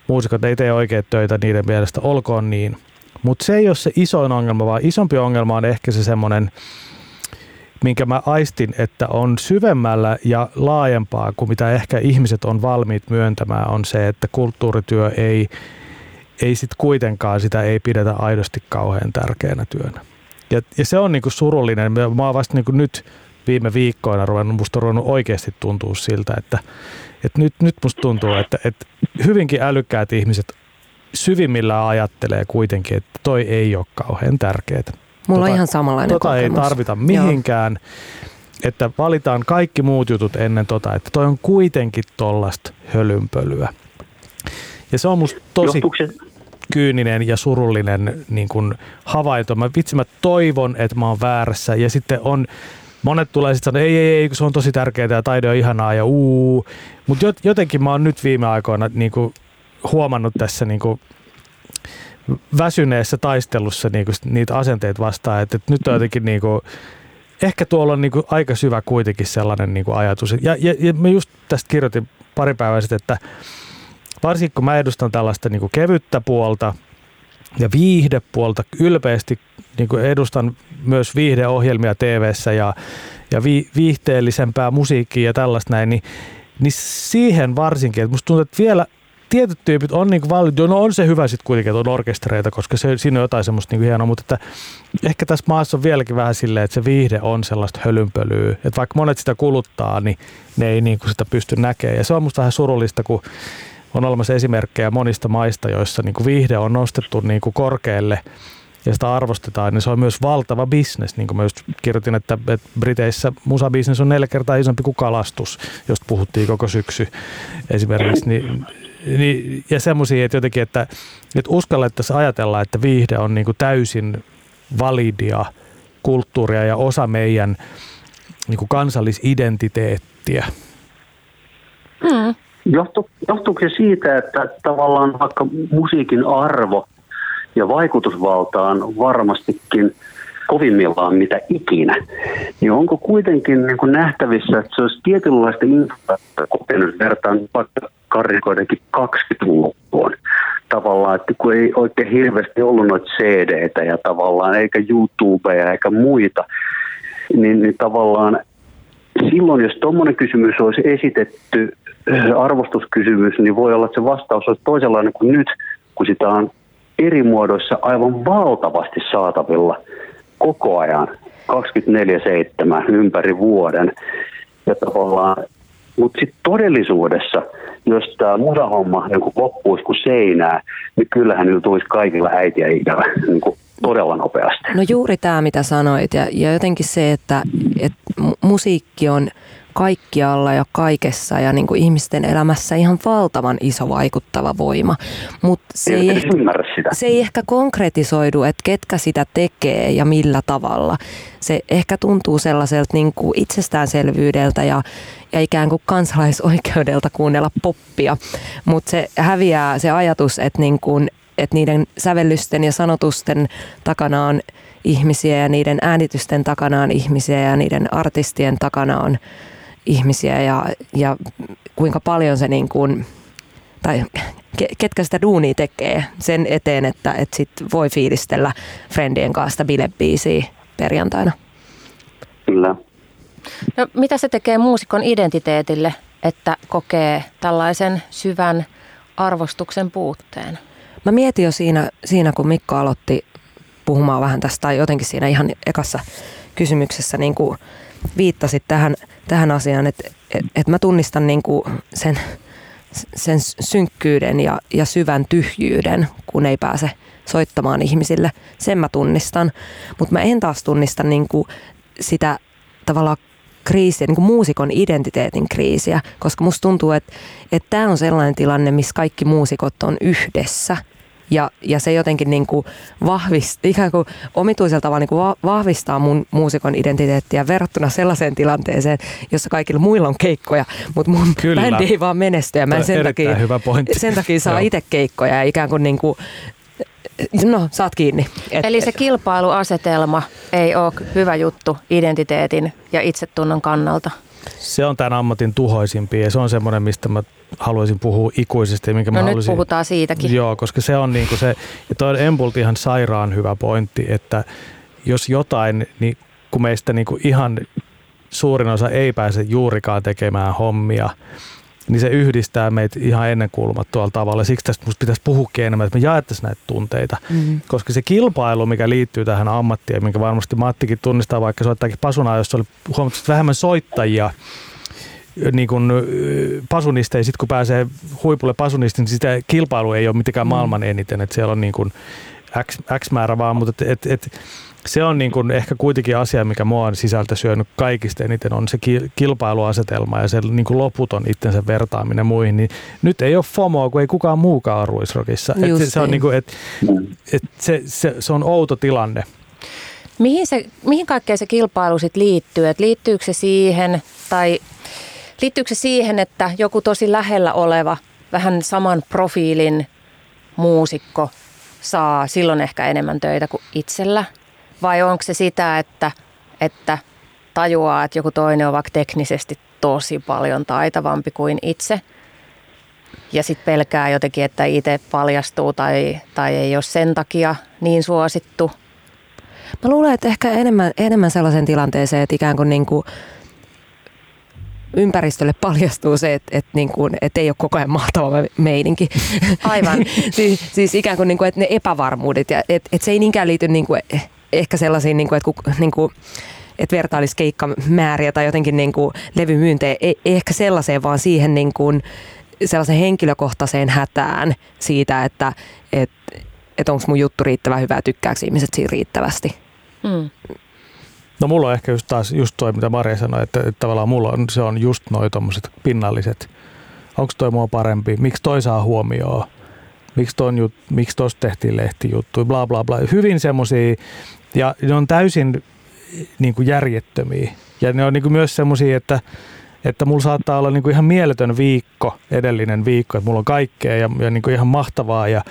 muusikot ei tee oikeita töitä niiden mielestä, olkoon niin. Mutta se ei ole se isoin ongelma, vaan isompi ongelma on ehkä se semmoinen, minkä mä aistin, että on syvemmällä ja laajempaa kuin mitä ehkä ihmiset on valmiit myöntämään, on se, että kulttuurityö ei, ei sit kuitenkaan sitä ei pidetä aidosti kauhean tärkeänä työnä. Ja, ja se on niinku surullinen. Mä oon vasta niinku nyt viime viikkoina ruvennut, musta on ruvennut oikeasti tuntua siltä, että, että nyt, nyt musta tuntuu, että, että hyvinkin älykkäät ihmiset syvimmillään ajattelee kuitenkin, että toi ei ole kauhean tärkeää. Mulla tota, on ihan samanlainen tota kokemus. ei tarvita mihinkään. Joo. Että valitaan kaikki muut jutut ennen tota, että toi on kuitenkin tollasta hölynpölyä. Ja se on musta tosi kyyninen ja surullinen niin kun havainto. Mä vitsi, mä toivon, että mä oon väärässä. Ja sitten on, monet tulee sitten sanoa, ei, ei, ei, se on tosi tärkeää ja taide on ihanaa ja uu. Mutta jotenkin mä oon nyt viime aikoina niin huomannut tässä niin väsyneessä taistelussa niin kuin niitä asenteita vastaan, että, että nyt on jotenkin niin kuin, ehkä tuolla on niin kuin aika syvä kuitenkin sellainen niin kuin ajatus. Ja, ja, ja mä just tästä kirjoitin pari päivää sitten, että varsinkin kun mä edustan tällaista niin kuin kevyttä puolta ja viihdepuolta, ylpeästi niin kuin edustan myös viihdeohjelmia tv ja, ja vi, viihteellisempää musiikkia ja tällaista näin, niin, niin siihen varsinkin, että musta tuntuu, että vielä tietyt tyypit on niin valmiit, no on se hyvä sitten kuitenkin, että on orkestereita, koska se, siinä on jotain semmoista niin hienoa, mutta että ehkä tässä maassa on vieläkin vähän silleen, että se viihde on sellaista hölynpölyä, että vaikka monet sitä kuluttaa, niin ne ei niin kuin sitä pysty näkemään. Ja se on musta vähän surullista, kun on olemassa esimerkkejä monista maista, joissa niin kuin viihde on nostettu niin kuin korkealle ja sitä arvostetaan, niin se on myös valtava bisnes. Niin kuin mä just kirjoitin, että, että Briteissä musabisnes on neljä kertaa isompi kuin kalastus, josta puhuttiin koko syksy esimerkiksi. Niin niin, ja semmoisia, että jotenkin, että, että uskallettaisiin ajatella, että viihde on niin kuin täysin validia kulttuuria ja osa meidän niin kuin kansallisidentiteettiä. Hmm. Johtu, johtuuko se siitä, että tavallaan vaikka musiikin arvo ja vaikutusvalta on varmastikin kovimmillaan mitä ikinä, niin onko kuitenkin niin kuin nähtävissä, että se olisi tietynlaista infrakokenut vertaan vaikka karikoidenkin 20-luvun tavallaan, että kun ei oikein hirveästi ollut noita cd ja tavallaan eikä YouTubeja eikä muita, niin, niin tavallaan silloin, jos tuommoinen kysymys olisi esitetty, äh, arvostuskysymys, niin voi olla, että se vastaus olisi toisenlainen kuin nyt, kun sitä on eri muodoissa aivan valtavasti saatavilla koko ajan 24-7 ympäri vuoden. Ja tavallaan mutta sitten todellisuudessa, jos tämä musahomma niin loppuisi kuin seinää, niin kyllähän nyt tulisi kaikilla äitiä ikävä niin todella nopeasti. No juuri tämä, mitä sanoit. Ja, ja jotenkin se, että, että musiikki on kaikkialla ja kaikessa ja niin kuin ihmisten elämässä ihan valtavan iso vaikuttava voima. Mutta se, ei, ehkä, se ei ehkä konkretisoidu, että ketkä sitä tekee ja millä tavalla. Se ehkä tuntuu sellaiselta niin kuin itsestäänselvyydeltä ja, ja ikään kuin kansalaisoikeudelta kuunnella poppia, mutta se häviää se ajatus, että, niin kuin, että niiden sävellysten ja sanotusten takana on ihmisiä ja niiden äänitysten takana on ihmisiä ja niiden artistien takana on ihmisiä ja, ja kuinka paljon se niin kuin, tai ketkä sitä duunia tekee sen eteen, että, että sit voi fiilistellä friendien kanssa bilebiisiä perjantaina. Kyllä. No, mitä se tekee muusikon identiteetille, että kokee tällaisen syvän arvostuksen puutteen? Mä mietin jo siinä, siinä kun Mikko aloitti puhumaan vähän tästä, tai jotenkin siinä ihan ekassa kysymyksessä niin kuin viittasit tähän, tähän asiaan, että et, et mä tunnistan niin kuin sen, sen synkkyyden ja, ja syvän tyhjyyden, kun ei pääse soittamaan ihmisille. Sen mä tunnistan, mutta mä en taas tunnista niin kuin sitä tavallaan kriisiä, niin muusikon identiteetin kriisiä, koska musta tuntuu, että tämä on sellainen tilanne, missä kaikki muusikot on yhdessä Ja, ja se jotenkin niin kuin vahvist, ikään kuin omituisella tavalla niin kuin vahvistaa mun muusikon identiteettiä verrattuna sellaiseen tilanteeseen, jossa kaikilla muilla on keikkoja, mutta mun Kyllä. bändi ei vaan menesty ja mä en sen takia, hyvä pointti. sen takia saa itse keikkoja ja ikään kuin, niin kuin No, saat kiinni. Et, Eli se kilpailuasetelma ei ole hyvä juttu identiteetin ja itsetunnon kannalta. Se on tämän ammatin tuhoisimpi ja se on semmoinen, mistä mä haluaisin puhua ikuisesti. Minkä no mä nyt haluaisin, puhutaan siitäkin. Joo, koska se on niinku se, ja toi on Empulti ihan sairaan hyvä pointti, että jos jotain, niin kun meistä niinku ihan suurin osa ei pääse juurikaan tekemään hommia, niin se yhdistää meitä ihan ennenkuulumattomalla tavalla. Siksi tästä musta pitäisi puhukin enemmän, että me jaettaisiin näitä tunteita. Mm-hmm. Koska se kilpailu, mikä liittyy tähän ammattiin, minkä varmasti Mattikin tunnistaa, vaikka soittaakin Pasunaa, jossa oli huomattavasti vähemmän soittajia, niin kuin pasunisteja, sitten kun pääsee huipulle pasunistin, niin sitä kilpailu ei ole mitenkään mm. maailman eniten, että siellä on niin kuin X, X määrä vaan, mutta et, et, et, se on niin kuin ehkä kuitenkin asia, mikä mua on sisältä syönyt kaikista eniten, on se kilpailuasetelma ja se niin kuin loputon itsensä vertaaminen muihin. Niin nyt ei ole FOMOa, kun ei kukaan muukaan ole ruisrokissa. Et se, se, on niin kuin, et, et se, se, se on outo tilanne. Mihin, se, mihin kaikkeen se kilpailu sit liittyy? Et liittyykö se siihen, tai liittyykö se siihen, että joku tosi lähellä oleva, vähän saman profiilin muusikko saa silloin ehkä enemmän töitä kuin itsellä? Vai onko se sitä, että, että tajuaa, että joku toinen on vaikka teknisesti tosi paljon taitavampi kuin itse ja sitten pelkää jotenkin, että itse paljastuu tai, tai ei ole sen takia niin suosittu? Mä luulen, että ehkä enemmän, enemmän sellaisen tilanteeseen, että ikään kuin, niin kuin ympäristölle paljastuu se, että, että, niin kuin, että ei ole koko ajan mahtava meininki. Aivan. siis, siis ikään kuin, niin kuin että ne epävarmuudet, ja, että, että se ei niinkään liity niin kuin, ehkä sellaisiin, niin kuin, että, kun, niin kuin, että vertailisi keikkamääriä tai jotenkin niin kuin levymyyntejä, ei, ei ehkä sellaiseen, vaan siihen niin kuin, sellaiseen henkilökohtaiseen hätään siitä, että et, et onko mun juttu riittävän hyvä, tykkääkö ihmiset siinä riittävästi. Mm. No mulla on ehkä just taas just toi, mitä Maria sanoi, että, että tavallaan mulla on, se on just noi tommoset pinnalliset. Onko toi mua parempi? Miksi toi saa huomioon? Miksi, ton jut, miksi tosta tehtiin lehtijuttuja? Bla bla bla. Hyvin semmosia, ja ne on täysin niin kuin järjettömiä. Ja ne on niin kuin myös semmoisia, että että mulla saattaa olla niinku ihan mieletön viikko, edellinen viikko, että mulla on kaikkea ja, ja niinku ihan mahtavaa ja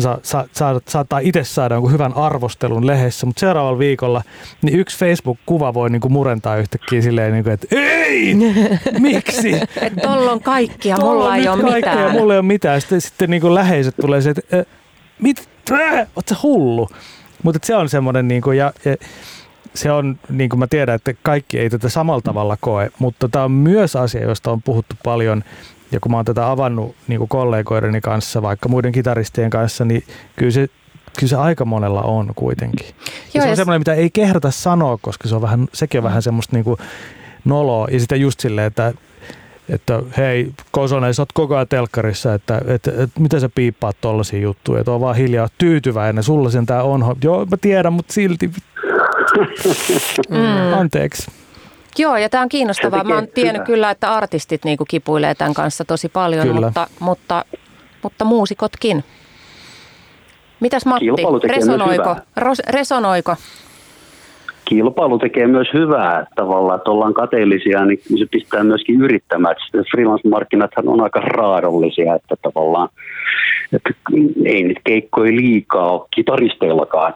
sa, sa, sa, saattaa itse saada jonkun hyvän arvostelun lehdessä, mutta seuraavalla viikolla niin yksi Facebook-kuva voi niinku murentaa yhtäkkiä silleen, niinku, että ei, miksi? Että tolla on kaikkia, mulla ei ole mitään. Ja mulla ei ole mitään. Sitten, sitten niinku läheiset tulee se, että mit, äh, oot sä hullu? Mutta se on semmoinen, niinku, ja, ja se on, niin kuin mä tiedän, että kaikki ei tätä samalla tavalla koe, mutta tämä on myös asia, josta on puhuttu paljon. Ja kun mä oon tätä avannut niin kuin kollegoideni kanssa, vaikka muiden kitaristien kanssa, niin kyllä se, kyllä se aika monella on kuitenkin. Ja Joo, se on semmoinen, mitä ei kehdata sanoa, koska se on vähän, sekin on vähän semmoista niin kuin noloa. Ja sitten just silleen, että että hei, Kosonen, sä oot koko ajan telkkarissa, että, että, että, että mitä sä piippaat tollasia juttuja, että on vaan hiljaa tyytyväinen, sulla sen tää on. Joo, mä tiedän, mutta silti Mm. Anteeksi. Joo, ja tämä on kiinnostavaa. Mä oon tiennyt kyllä, että artistit niinku kipuilee tämän kanssa tosi paljon, mutta, mutta, mutta muusikotkin. Mitäs Matti, resonoiko, resonoiko? Kilpailu tekee myös hyvää tavallaan, että ollaan kateellisia, niin se pistää myöskin yrittämään. Freelance-markkinathan on aika raadollisia, että tavallaan että ei niitä keikkoja liikaa ole kitaristeillakaan,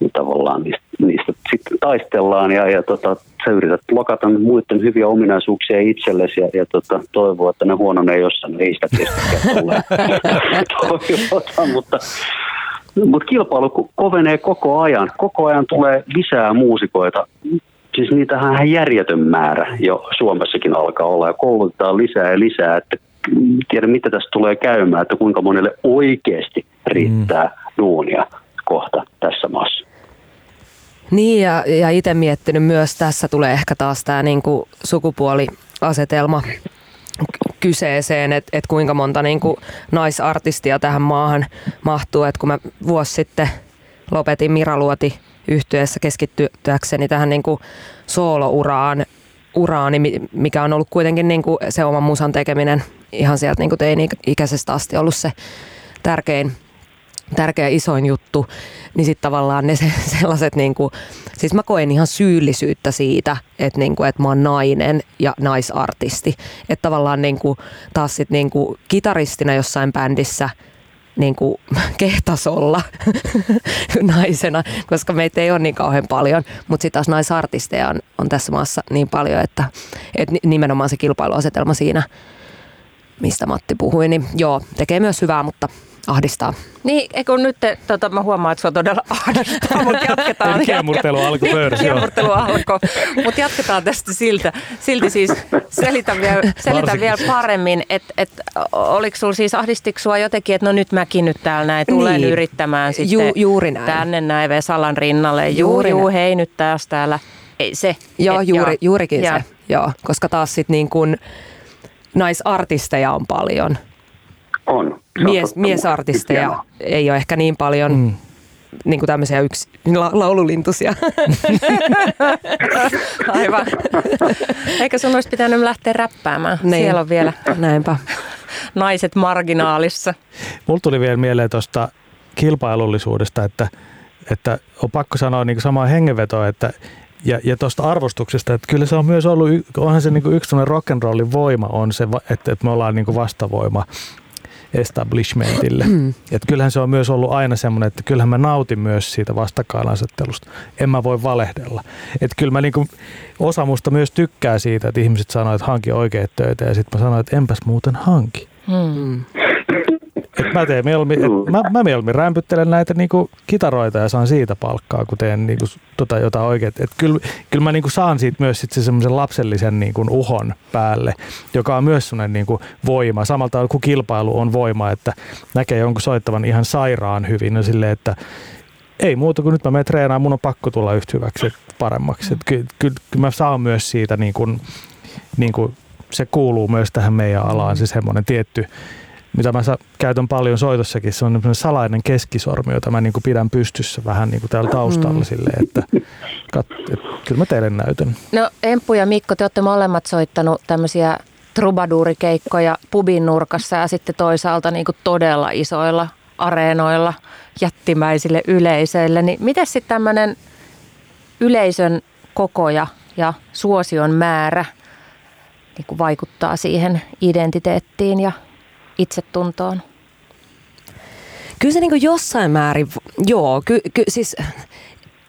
niin tavallaan niistä, niistä sitten taistellaan ja, ja tota, sä yrität blokata muiden hyviä ominaisuuksia itsellesi ja, ja tota, toivoa, että ne huononee jossain, ei sitä tulee. mutta mutta kilpailu kovenee koko ajan. Koko ajan tulee lisää muusikoita. Siis niitähän järjetön määrä jo Suomessakin alkaa olla ja koulutetaan lisää ja lisää. Että tiedä, mitä tässä tulee käymään, että kuinka monelle oikeasti riittää mm. duunia kohta tässä maassa. Niin, ja, ja itse miettinyt myös, tässä tulee ehkä taas tämä niinku sukupuoliasetelma kyseeseen, että et kuinka monta niinku naisartistia tähän maahan mahtuu. Et kun mä vuosi sitten lopetin Miraluoti yhtyessä keskittyäkseni tähän niinku soolouraan, uraani, mikä on ollut kuitenkin niinku se oma musan tekeminen ihan sieltä niinku teini-ikäisestä asti ollut se tärkein tärkeä isoin juttu, niin sitten tavallaan ne se, sellaiset, niin kuin, siis mä koen ihan syyllisyyttä siitä, että, niin kuin, että mä oon nainen ja naisartisti. Että tavallaan niin kuin, taas sit niin kuin, kitaristina jossain bändissä niin kuin, kehtas olla naisena, koska meitä ei ole niin kauhean paljon, mutta sitten taas naisartisteja on, on tässä maassa niin paljon, että, että nimenomaan se kilpailuasetelma siinä, mistä Matti puhui, niin joo, tekee myös hyvää, mutta ahdistaa. Niin, eikö nyt, te, tota, mä huomaan, että se on todella ahdistaa, mutta jatketaan. Kiemurtelu alkoi pöydässä. Kiemurtelu alkoi, mutta jatketaan tästä siltä. Silti siis selitän vielä, selitän vielä paremmin, että et, oliko sulla siis, ahdistiko sua jotenkin, että no nyt mäkin nyt täällä näin tulen niin. yrittämään sitten Ju, juuri näin. tänne näin Vesalan rinnalle. Juu, juuri juu, hei nyt taas täällä. Ei se. Joo, et, juuri, joo. juurikin ja. se. Joo, koska taas sitten niin kuin naisartisteja on paljon. On. Mies, miesartisteja Hienoa. ei ole ehkä niin paljon mm. niin kuin tämmöisiä yksi, la, laululintusia. Aivan. Eikä sun olisi pitänyt lähteä räppäämään? Niin. Siellä on vielä Näinpä. naiset marginaalissa. Mulla tuli vielä mieleen tuosta kilpailullisuudesta, että, että on pakko sanoa niin samaa hengenvetoa, että ja, ja tuosta arvostuksesta, että kyllä se on myös ollut, onhan se niin yksi rock'n'rollin voima on se, että, että me ollaan niin vastavoima establishmentille. Mm. Et kyllähän se on myös ollut aina semmoinen, että kyllähän mä nautin myös siitä vastakkainasettelusta. En mä voi valehdella. Et kyllä mä niinku, osa musta myös tykkää siitä, että ihmiset sanoo, että hanki oikeat töitä ja sitten mä sanoin, että enpäs muuten hanki. Mm. Mä, teen mieluummin, et mä, mä mieluummin rämpyttelen näitä niinku kitaroita ja saan siitä palkkaa, kun teen niinku tota jotain oikein. Et kyllä, kyllä mä niinku saan siitä myös sit se semmoisen lapsellisen niinku uhon päälle, joka on myös semmoinen niinku voima. Samalla tavalla kuin kilpailu on voima, että näkee jonkun soittavan ihan sairaan hyvin. No silleen, että ei muuta kuin nyt mä menen treenaamaan, mun on pakko tulla yhtä hyväksi paremmaksi. Et kyllä, kyllä, kyllä mä saan myös siitä, niin kuin, niin kuin se kuuluu myös tähän meidän alaan, se semmoinen tietty mitä mä käytän paljon soitossakin, se on salainen keskisormi, jota mä niin kuin pidän pystyssä vähän niin kuin täällä taustalla mm. silleen, että, kat, että kyllä mä teille näytän. No Emppu ja Mikko, te olette molemmat soittanut tämmöisiä trubaduurikeikkoja pubin nurkassa ja sitten toisaalta niin kuin todella isoilla areenoilla jättimäisille yleisöille. Niin miten sitten tämmöinen yleisön kokoja ja suosion määrä niin kuin vaikuttaa siihen identiteettiin ja itsetuntoon? Kyllä se niin jossain määrin, joo, ky, ky, siis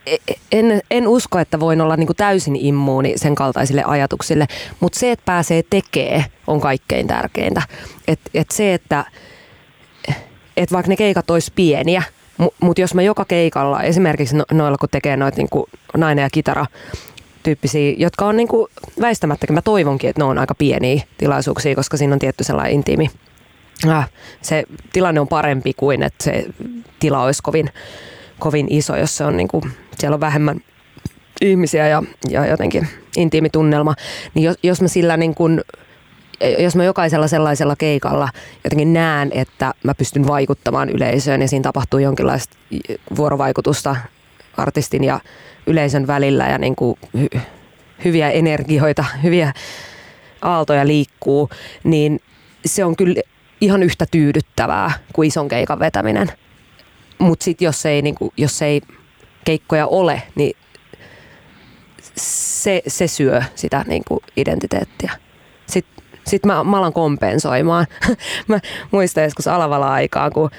e, e, en, en usko, että voin olla niin täysin immuuni sen kaltaisille ajatuksille, mutta se, että pääsee tekee, on kaikkein tärkeintä. Et, et se, että et vaikka ne keikat olisi pieniä, mutta jos mä joka keikalla, esimerkiksi no, noilla kun tekee noita niin nainen ja kitara, tyyppisiä, jotka on niin väistämättäkin, mä toivonkin, että ne on aika pieniä tilaisuuksia, koska siinä on tietty sellainen intiimi äh, se tilanne on parempi kuin, että se tila olisi kovin, kovin iso, jos se on niin kuin, siellä on vähemmän ihmisiä ja, ja jotenkin intiimi tunnelma. Niin jos, jos mä sillä niin kuin, jos mä jokaisella sellaisella keikalla jotenkin näen, että mä pystyn vaikuttamaan yleisöön ja siinä tapahtuu jonkinlaista vuorovaikutusta artistin ja yleisön välillä ja niin kuin hy, hyviä energioita, hyviä aaltoja liikkuu, niin se on kyllä ihan yhtä tyydyttävää kuin ison keikan vetäminen. Mutta sitten jos ei, niinku, jos ei keikkoja ole, niin se, se syö sitä niinku, identiteettiä. Sitten sit mä, mä alan kompensoimaan. mä muistan joskus Alavala-aikaa, kun,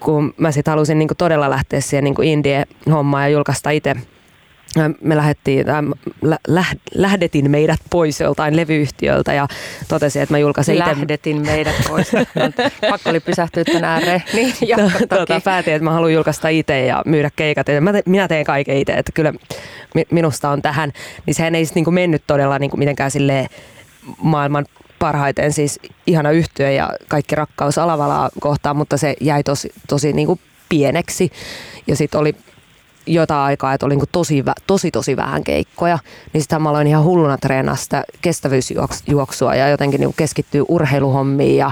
kun mä sitten halusin niinku, todella lähteä siihen niinku indie-hommaan ja julkaista itse – me lähdettiin, äh, lä, lähdetin meidät pois joltain levyyhtiöltä ja totesin, että mä julkaisin itse. Lähdetin meidät pois. Pakko oli pysähtyä tänään ääreen. Niin, tuota, päätin, että mä haluan julkaista itse ja myydä keikat. Ja mä te, minä teen kaiken itse, että kyllä minusta on tähän. Niin sehän ei sitten niinku mennyt todella niinku mitenkään silleen maailman parhaiten siis ihana yhtyö ja kaikki rakkaus Alavalaa kohtaan, mutta se jäi tosi, tosi niinku pieneksi. Ja sitten oli jotain aikaa, että oli niin tosi, tosi, tosi vähän keikkoja, niin sitten mä aloin ihan hulluna treenaa sitä kestävyysjuoksua ja jotenkin niin keskittyy urheiluhommiin ja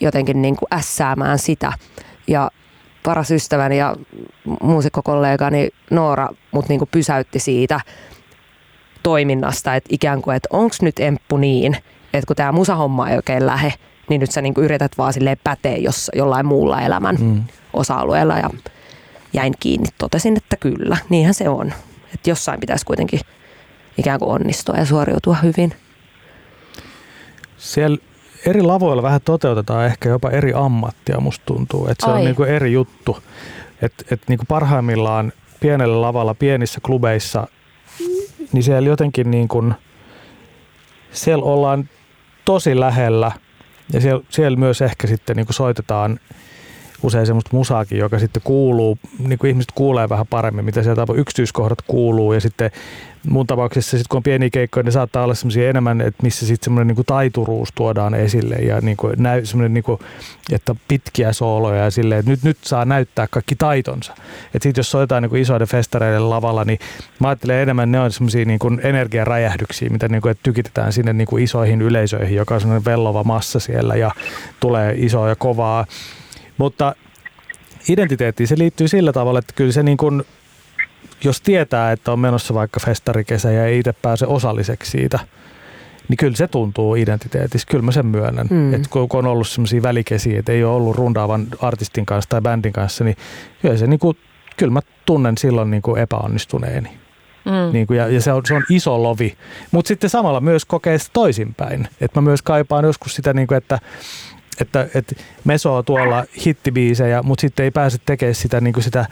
jotenkin niin ässäämään sitä. Ja paras ystäväni ja muusikkokollegani Noora mut niin pysäytti siitä toiminnasta, että ikään kuin, että onko nyt emppu niin, että kun tämä musahomma ei oikein lähe, niin nyt sä niin yrität vaan silleen päteä jos, jollain muulla elämän mm. osa-alueella ja jäin kiinni. Totesin, että kyllä, niinhän se on. Että jossain pitäisi kuitenkin ikään kuin onnistua ja suoriutua hyvin. Siellä eri lavoilla vähän toteutetaan ehkä jopa eri ammattia, musta tuntuu. Että se Ai. on niin kuin eri juttu. Että et niin kuin parhaimmillaan pienellä lavalla, pienissä klubeissa, niin siellä jotenkin niin kuin, siellä ollaan tosi lähellä ja siellä, siellä myös ehkä sitten niin kuin soitetaan usein semmoista musaakin, joka sitten kuuluu, niin kuin ihmiset kuulee vähän paremmin, mitä sieltä yksityiskohdat kuuluu ja sitten mun tapauksessa sitten kun on pieni keikkoja, niin saattaa olla semmoisia enemmän, että missä sitten semmoinen niin taituruus tuodaan esille ja niin kuin näy, semmoinen, niin kuin, että pitkiä sooloja ja silleen, että nyt, nyt saa näyttää kaikki taitonsa. Että sitten jos soitetaan niin kuin isoiden festareiden lavalla, niin mä ajattelen enemmän ne on semmoisia niin kuin energiaräjähdyksiä, mitä niin kuin, että tykitetään sinne niin kuin isoihin yleisöihin, joka on semmoinen vellova massa siellä ja tulee isoa ja kovaa mutta identiteettiin se liittyy sillä tavalla, että kyllä se niin kuin, jos tietää, että on menossa vaikka festarikesä ja ei itse pääse osalliseksi siitä, niin kyllä se tuntuu identiteetissä. Kyllä mä sen myönnän. Mm. Että kun on ollut sellaisia välikesiä, että ei ole ollut rundaavan artistin kanssa tai bändin kanssa, niin kyllä, se niin kuin, kyllä mä tunnen silloin niin kuin epäonnistuneeni. Mm. Niin kuin, ja, ja se, on, se on iso lovi. Mutta sitten samalla myös kokee sitä toisinpäin. Että mä myös kaipaan joskus sitä, niin kuin, että että, että mesoo tuolla hittibiisejä, mutta sitten ei pääse tekemään sitä, niin kuin sitä,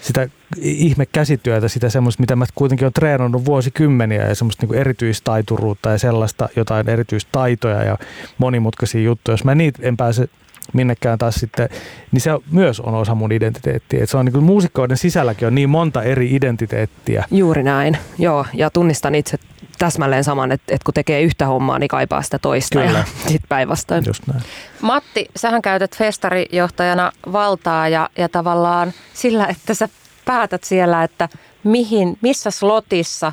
sitä ihme käsityötä, sitä semmoista, mitä mä kuitenkin olen treenannut vuosikymmeniä ja semmoista niin erityistaituruutta ja sellaista jotain erityistaitoja ja monimutkaisia juttuja. Jos mä niitä en pääse minnekään taas sitten, niin se myös on osa mun identiteettiä. Et se on niin muusikkoiden sisälläkin on niin monta eri identiteettiä. Juuri näin, joo. Ja tunnistan itse täsmälleen saman, että, että kun tekee yhtä hommaa, niin kaipaa sitä toista Kyllä. ja sitten päinvastoin. Just näin. Matti, sähän käytät festarijohtajana valtaa ja, ja tavallaan sillä, että sä päätät siellä, että mihin, missä slotissa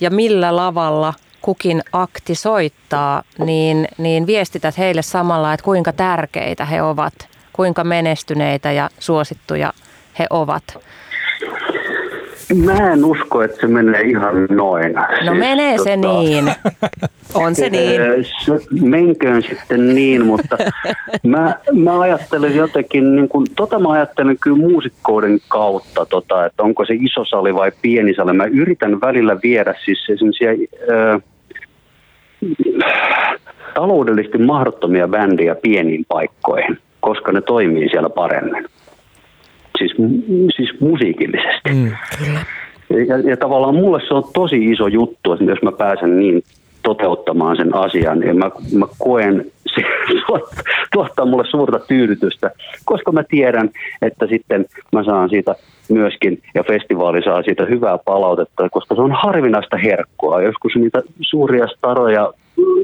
ja millä lavalla kukin akti soittaa, niin, niin viestität heille samalla, että kuinka tärkeitä he ovat, kuinka menestyneitä ja suosittuja he ovat. Mä en usko, että se menee ihan noin. No siis, menee tota, se niin. On se niin. Menköön sitten niin, mutta mä, mä ajattelen jotenkin, niin kun, tota mä ajattelen kyllä muusikkoiden kautta, tota, että onko se iso sali vai pieni sali. Mä yritän välillä viedä siis sellaisia äh, taloudellisesti mahdottomia bändejä pieniin paikkoihin, koska ne toimii siellä paremmin siis, siis musiikillisesti. Mm, Ja, ja tavallaan mulle se on tosi iso juttu, että jos mä pääsen niin toteuttamaan sen asian, niin mä, mä koen, se tuottaa mulle suurta tyydytystä, koska mä tiedän, että sitten mä saan siitä myöskin, ja festivaali saa siitä hyvää palautetta, koska se on harvinaista herkkua. Joskus niitä suuria staroja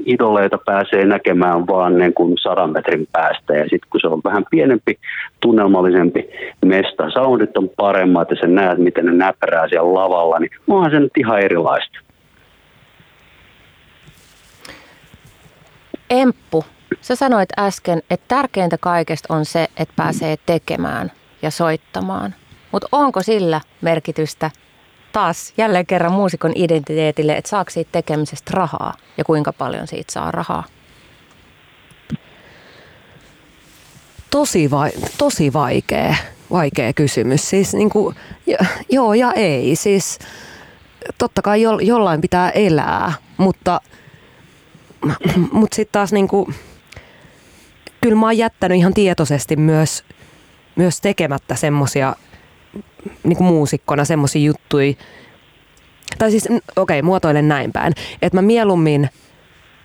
idoleita pääsee näkemään vaan niin kuin sadan metrin päästä. Ja sitten kun se on vähän pienempi, tunnelmallisempi mesta, soundit on paremmat ja sen näet, miten ne näpärää siellä lavalla, niin onhan se nyt ihan erilaista. Emppu, sä sanoit äsken, että tärkeintä kaikesta on se, että pääsee tekemään ja soittamaan. Mutta onko sillä merkitystä taas jälleen kerran muusikon identiteetille, että saako siitä tekemisestä rahaa ja kuinka paljon siitä saa rahaa? Tosi, vai, tosi vaikea, vaikea kysymys. Siis niin kuin, joo ja ei. Siis totta kai jo, jollain pitää elää, mutta, mutta sitten taas niin kuin, kyllä mä oon jättänyt ihan tietoisesti myös, myös tekemättä semmosia niin kuin muusikkona semmoisia juttuja, tai siis okei, okay, muotoilen näin päin, että mä mieluummin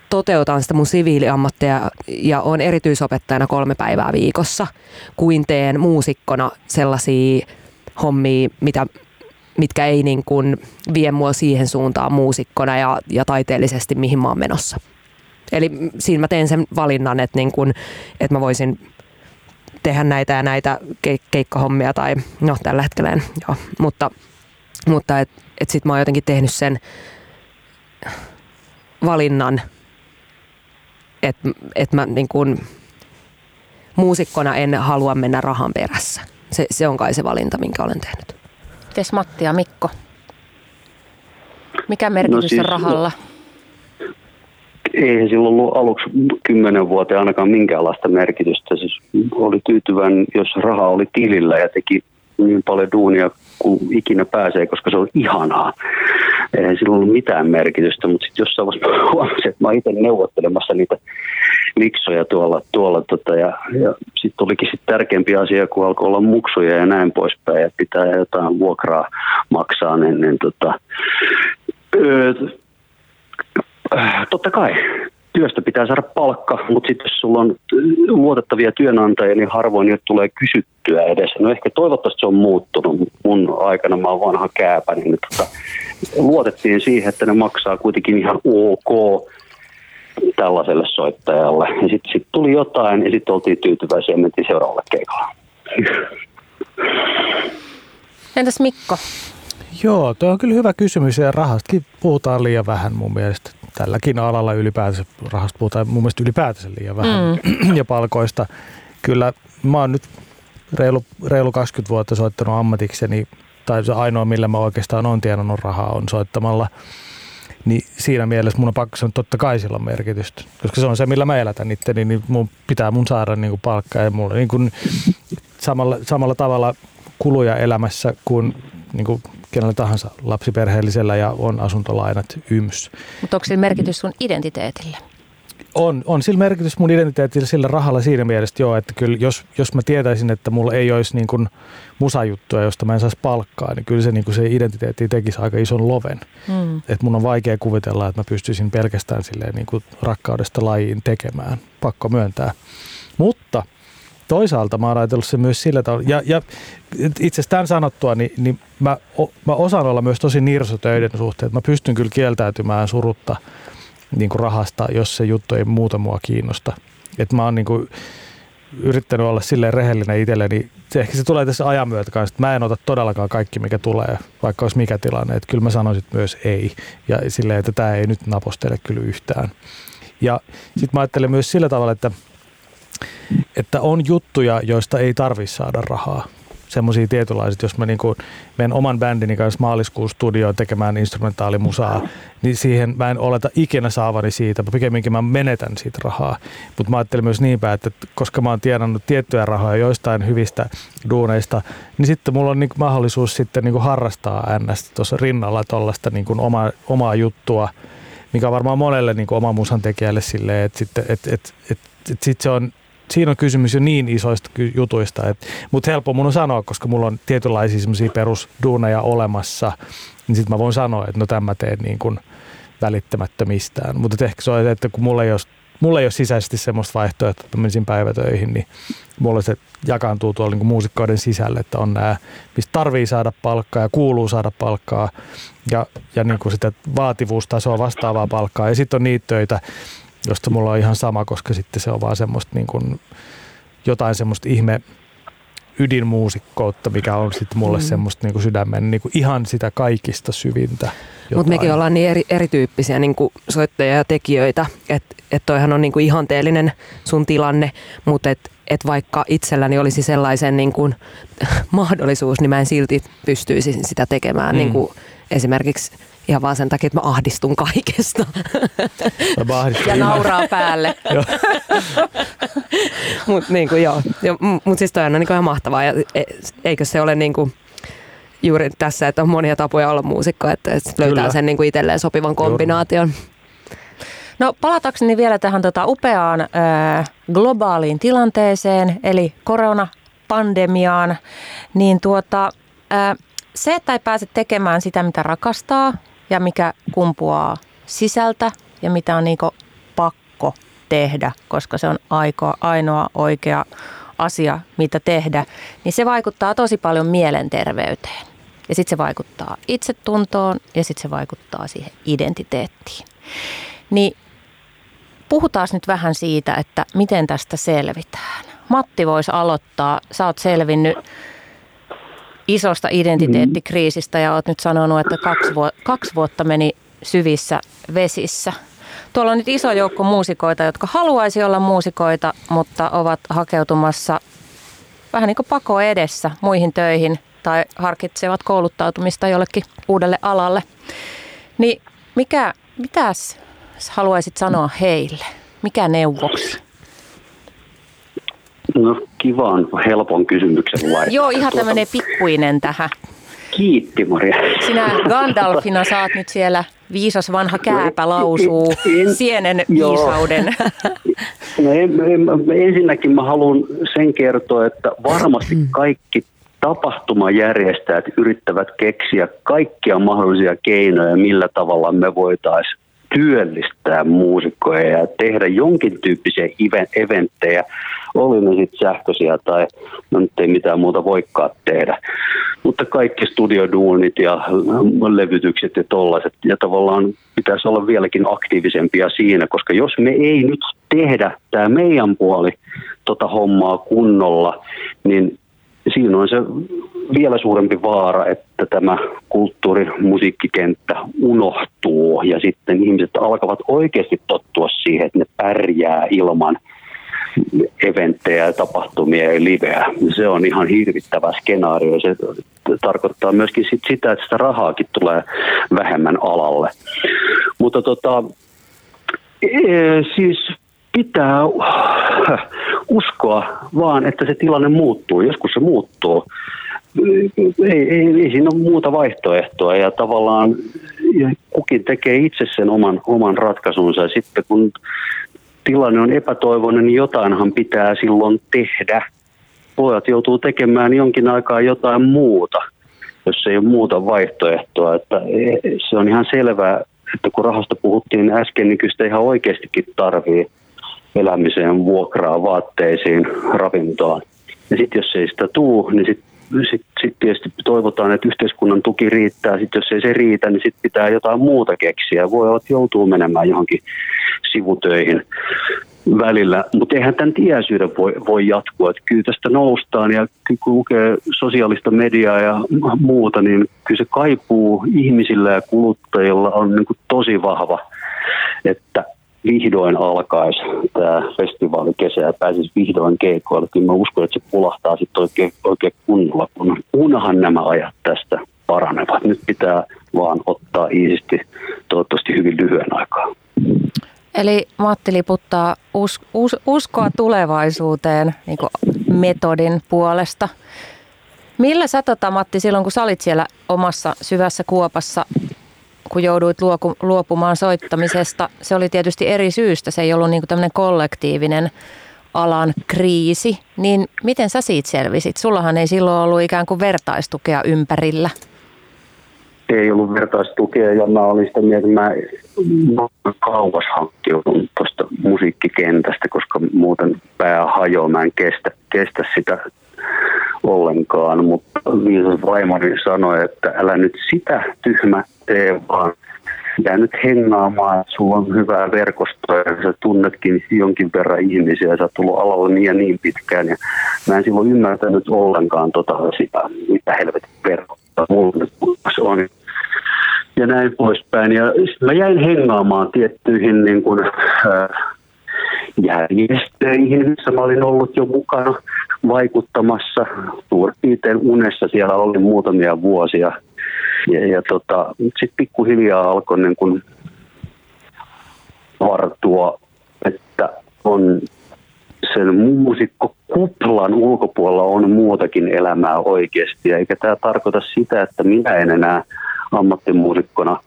toteutan sitä mun siviiliammattia ja on erityisopettajana kolme päivää viikossa, kuin teen muusikkona sellaisia hommia, mitä, mitkä ei niin kuin vie mua siihen suuntaan muusikkona ja, ja taiteellisesti, mihin mä oon menossa. Eli siinä mä teen sen valinnan, että, niin kuin, että mä voisin tehdä näitä ja näitä keikkahommia tai no tällä hetkellä en, joo. Mutta, mutta et, et sit mä oon jotenkin tehnyt sen valinnan, että et mä niin kun, muusikkona en halua mennä rahan perässä. Se, se on kai se valinta, minkä olen tehnyt. Mites Matti ja Mikko? Mikä merkitys no siis, on rahalla? Ei sillä ollut aluksi kymmenen vuoteen ainakaan minkäänlaista merkitystä. Siis oli tyytyväinen, jos raha oli tilillä ja teki niin paljon duunia kuin ikinä pääsee, koska se on ihanaa. Eihän sillä ollut mitään merkitystä, mutta sitten jossain vaiheessa huomasin, että mä itse neuvottelemassa niitä liksoja tuolla, tuolla tota, ja, ja sitten olikin sit tärkeämpi asia, kun alkoi olla muksuja ja näin poispäin, ja pitää jotain vuokraa maksaa, niin, niin tota, öö, totta kai työstä pitää saada palkka, mutta sitten jos sulla on luotettavia työnantajia, niin harvoin niitä tulee kysyttyä edes. No ehkä toivottavasti se on muuttunut. Mun aikana mä oon vanha kääpä, niin tota, luotettiin siihen, että ne maksaa kuitenkin ihan ok tällaiselle soittajalle. Ja sitten sit tuli jotain ja sitten oltiin tyytyväisiä ja mentiin seuraavalle keikalle. Entäs Mikko? Joo, tuo on kyllä hyvä kysymys ja rahastakin puhutaan liian vähän mun mielestä. Tälläkin alalla ylipäätänsä rahasta puhutaan mun mielestä ylipäätänsä liian vähän mm. ja palkoista. Kyllä mä oon nyt reilu, reilu 20 vuotta soittanut ammatikseni, tai se ainoa millä mä oikeastaan on tienannut rahaa on soittamalla. Niin siinä mielessä mun on pakko sanoa, että totta kai sillä on merkitystä. Koska se on se, millä mä elätän itteni, niin mun pitää mun saada niin kuin palkkaa. Ja mulla niin kuin samalla, samalla tavalla kuluja elämässä kuin, niin kuin kenellä tahansa lapsiperheellisellä ja on asuntolainat yms. Mutta onko sillä merkitys sun identiteetille? On, on sillä merkitys mun identiteetille sillä rahalla siinä mielessä, joo, että kyllä jos, jos mä tietäisin, että mulla ei olisi niin kuin musajuttuja, josta mä en saisi palkkaa, niin kyllä se, niin kuin se identiteetti tekisi aika ison loven. Mm. Että mun on vaikea kuvitella, että mä pystyisin pelkästään silleen niin kuin rakkaudesta lajiin tekemään. Pakko myöntää. Mutta toisaalta mä oon ajatellut se myös sillä tavalla, ja, ja itse asiassa tämän sanottua, niin, niin mä, mä osaan olla myös tosi nirsotöiden suhteen, että mä pystyn kyllä kieltäytymään surutta niin kuin rahasta, jos se juttu ei muuta mua kiinnosta. Että mä oon niin kuin yrittänyt olla silleen rehellinen itselleni. Se, ehkä se tulee tässä ajan myötä kanssa, että mä en ota todellakaan kaikki, mikä tulee, vaikka olisi mikä tilanne. Että kyllä mä sanoisin myös ei. Ja silleen, että tämä ei nyt napostele kyllä yhtään. Ja sitten mä ajattelen myös sillä tavalla, että, että on juttuja, joista ei tarvitse saada rahaa semmoisia tietynlaiset, jos mä niin kuin menen oman bändini kanssa maaliskuun studioon tekemään instrumentaalimusaa, niin siihen mä en oleta ikinä saavani siitä, pikemminkin mä menetän siitä rahaa. Mutta mä ajattelin myös niin päin, että koska mä oon tienannut tiettyjä rahoja joistain hyvistä duuneista, niin sitten mulla on niin mahdollisuus sitten niin kuin harrastaa NS tuossa rinnalla tuollaista niin oma, omaa juttua, mikä on varmaan monelle niin kuin oman musan tekijälle silleen, että sitten, et, et, et, et sit se on siinä on kysymys jo niin isoista jutuista, mutta helppo mun on sanoa, koska mulla on tietynlaisia semmoisia perusduuneja olemassa, niin sitten mä voin sanoa, että no tämä mä teen niin kuin välittämättä mistään. Mutta ehkä se on, että kun mulla ei ole, mulla ei ole sisäisesti semmoista vaihtoehtoa, että menisin päivätöihin, niin mulla se jakaantuu tuolla niin muusikkoiden sisälle, että on nämä, mistä tarvii saada palkkaa ja kuuluu saada palkkaa ja, ja niin kuin sitä vaativuustasoa vastaavaa palkkaa. Ja sitten on niitä töitä, josta mulla on ihan sama, koska sitten se on vaan semmoista niin kuin, jotain semmoista ihme ydinmuusikkoutta, mikä on sitten mulle mm. semmoista niin kuin sydämen niin kuin ihan sitä kaikista syvintä. Mutta mekin ollaan niin eri, erityyppisiä niin kuin soittajia ja tekijöitä, että et toihan on niin kuin ihanteellinen sun tilanne, mutta et, et vaikka itselläni olisi sellaisen niin kuin, mahdollisuus, niin mä en silti pystyisi sitä tekemään mm. niin kuin esimerkiksi Ihan vaan sen takia, että mä ahdistun kaikesta. Mä ja nauraa päälle. Mutta niin kuin, joo. Mut siis toi on niin ihan mahtavaa. Ja e, eikö se ole niin kuin, juuri tässä, että on monia tapoja olla muusikko, että löytää Kyllä. sen niin kuin itselleen sopivan kombinaation. No palatakseni vielä tähän tota upeaan ää, globaaliin tilanteeseen, eli koronapandemiaan, niin tuota, ää, se, että ei pääse tekemään sitä, mitä rakastaa, ja mikä kumpuaa sisältä ja mitä on niinku pakko tehdä, koska se on aiko, ainoa oikea asia, mitä tehdä, niin se vaikuttaa tosi paljon mielenterveyteen. Ja sitten se vaikuttaa itsetuntoon ja sitten se vaikuttaa siihen identiteettiin. Niin puhutaan nyt vähän siitä, että miten tästä selvitään. Matti voisi aloittaa. Sä oot selvinnyt isosta identiteettikriisistä ja olet nyt sanonut, että kaksi, vu- kaksi vuotta meni syvissä vesissä. Tuolla on nyt iso joukko muusikoita, jotka haluaisi olla muusikoita, mutta ovat hakeutumassa vähän niin kuin pako edessä muihin töihin tai harkitsevat kouluttautumista jollekin uudelle alalle. Niin mikä, mitäs haluaisit sanoa heille? Mikä neuvoksi? No kivaan helpon kysymyksen laittaa. Joo, ihan tämmöinen pikkuinen tähän. Kiitti Maria. Sinä Gandalfina saat nyt siellä viisas vanha kääpä lausuu sienen viisauden. No en, en, ensinnäkin mä haluan sen kertoa, että varmasti mm. kaikki tapahtumajärjestäjät yrittävät keksiä kaikkia mahdollisia keinoja, millä tavalla me voitaisiin työllistää muusikkoja ja tehdä jonkin tyyppisiä eventtejä, oli ne sitten sähköisiä tai no nyt ei mitään muuta voikaan tehdä. Mutta kaikki studioduunit ja levytykset ja tollaiset, ja tavallaan pitäisi olla vieläkin aktiivisempia siinä, koska jos me ei nyt tehdä tämä meidän puoli tota hommaa kunnolla, niin siinä on se vielä suurempi vaara, että tämä kulttuurimusiikkikenttä unohtuu ja sitten ihmiset alkavat oikeasti tottua siihen, että ne pärjää ilman eventtejä tapahtumia ja liveä. Se on ihan hirvittävä skenaario. Se tarkoittaa myöskin sit sitä, että sitä rahaakin tulee vähemmän alalle. Mutta tota, e, siis pitää uskoa vaan, että se tilanne muuttuu. Joskus se muuttuu. Ei, ei, ei siinä ole muuta vaihtoehtoa ja tavallaan kukin tekee itse sen oman, oman ratkaisunsa. Sitten kun tilanne on epätoivoinen, niin jotainhan pitää silloin tehdä. Pojat joutuu tekemään jonkin aikaa jotain muuta, jos ei ole muuta vaihtoehtoa. Että e, se on ihan selvää, että kun rahasta puhuttiin äsken, niin kyllä sitä ihan oikeastikin tarvii elämiseen, vuokraa, vaatteisiin, ravintoon. Ja sitten jos ei sitä tuu, niin sitten sit, tietysti toivotaan, että yhteiskunnan tuki riittää. Sitten jos ei se riitä, niin sitten pitää jotain muuta keksiä. Voi olla, että joutuu menemään johonkin sivutöihin välillä, mutta eihän tämän tiesyyden voi, voi jatkua. Että kyllä tästä noustaan ja kun lukee sosiaalista mediaa ja muuta, niin kyllä se kaipuu ihmisillä ja kuluttajilla on niin tosi vahva, että vihdoin alkaisi tämä festivaali kesä ja pääsisi vihdoin keikoille. Kyllä mä uskon, että se pulahtaa sitten oikein, oikein kunnolla, kun kunhan nämä ajat tästä paranevat. Nyt pitää vaan ottaa iisisti, toivottavasti hyvin lyhyen aikaa. Eli Matti liputtaa us, us, uskoa tulevaisuuteen niin metodin puolesta. Millä sä tota, Matti, silloin kun sä olit siellä omassa syvässä kuopassa kun jouduit luopumaan soittamisesta. Se oli tietysti eri syystä, se ei ollut niin tämmöinen kollektiivinen alan kriisi. Niin miten sä siitä selvisit? Sullahan ei silloin ollut ikään kuin vertaistukea ympärillä. Ei ollut vertaistukea ja mä olin sitä mieltä, mä kauas hankkiudun tuosta musiikkikentästä, koska muuten pää hajoaa, mä en kestä, kestä sitä ollenkaan, mutta viisas vaimoni sanoi, että älä nyt sitä tyhmä tee, vaan jää nyt hengaamaan, että sulla on hyvää verkostoa ja sä tunnetkin jonkin verran ihmisiä, sä oot tullut alalle niin ja niin pitkään ja mä en silloin ymmärtänyt ollenkaan tota sitä, mitä helvetin verkostoa mulla on ja näin poispäin. Ja mä jäin hengaamaan tiettyihin niin kuin, äh, järjestöihin, missä mä olin ollut jo mukana vaikuttamassa. Suurin unessa siellä oli muutamia vuosia. Ja, ja tota, sitten pikkuhiljaa alkoi niin kun vartua, että on sen muusikko kuplan ulkopuolella on muutakin elämää oikeasti. Eikä tämä tarkoita sitä, että minä en enää ammattimuusikkona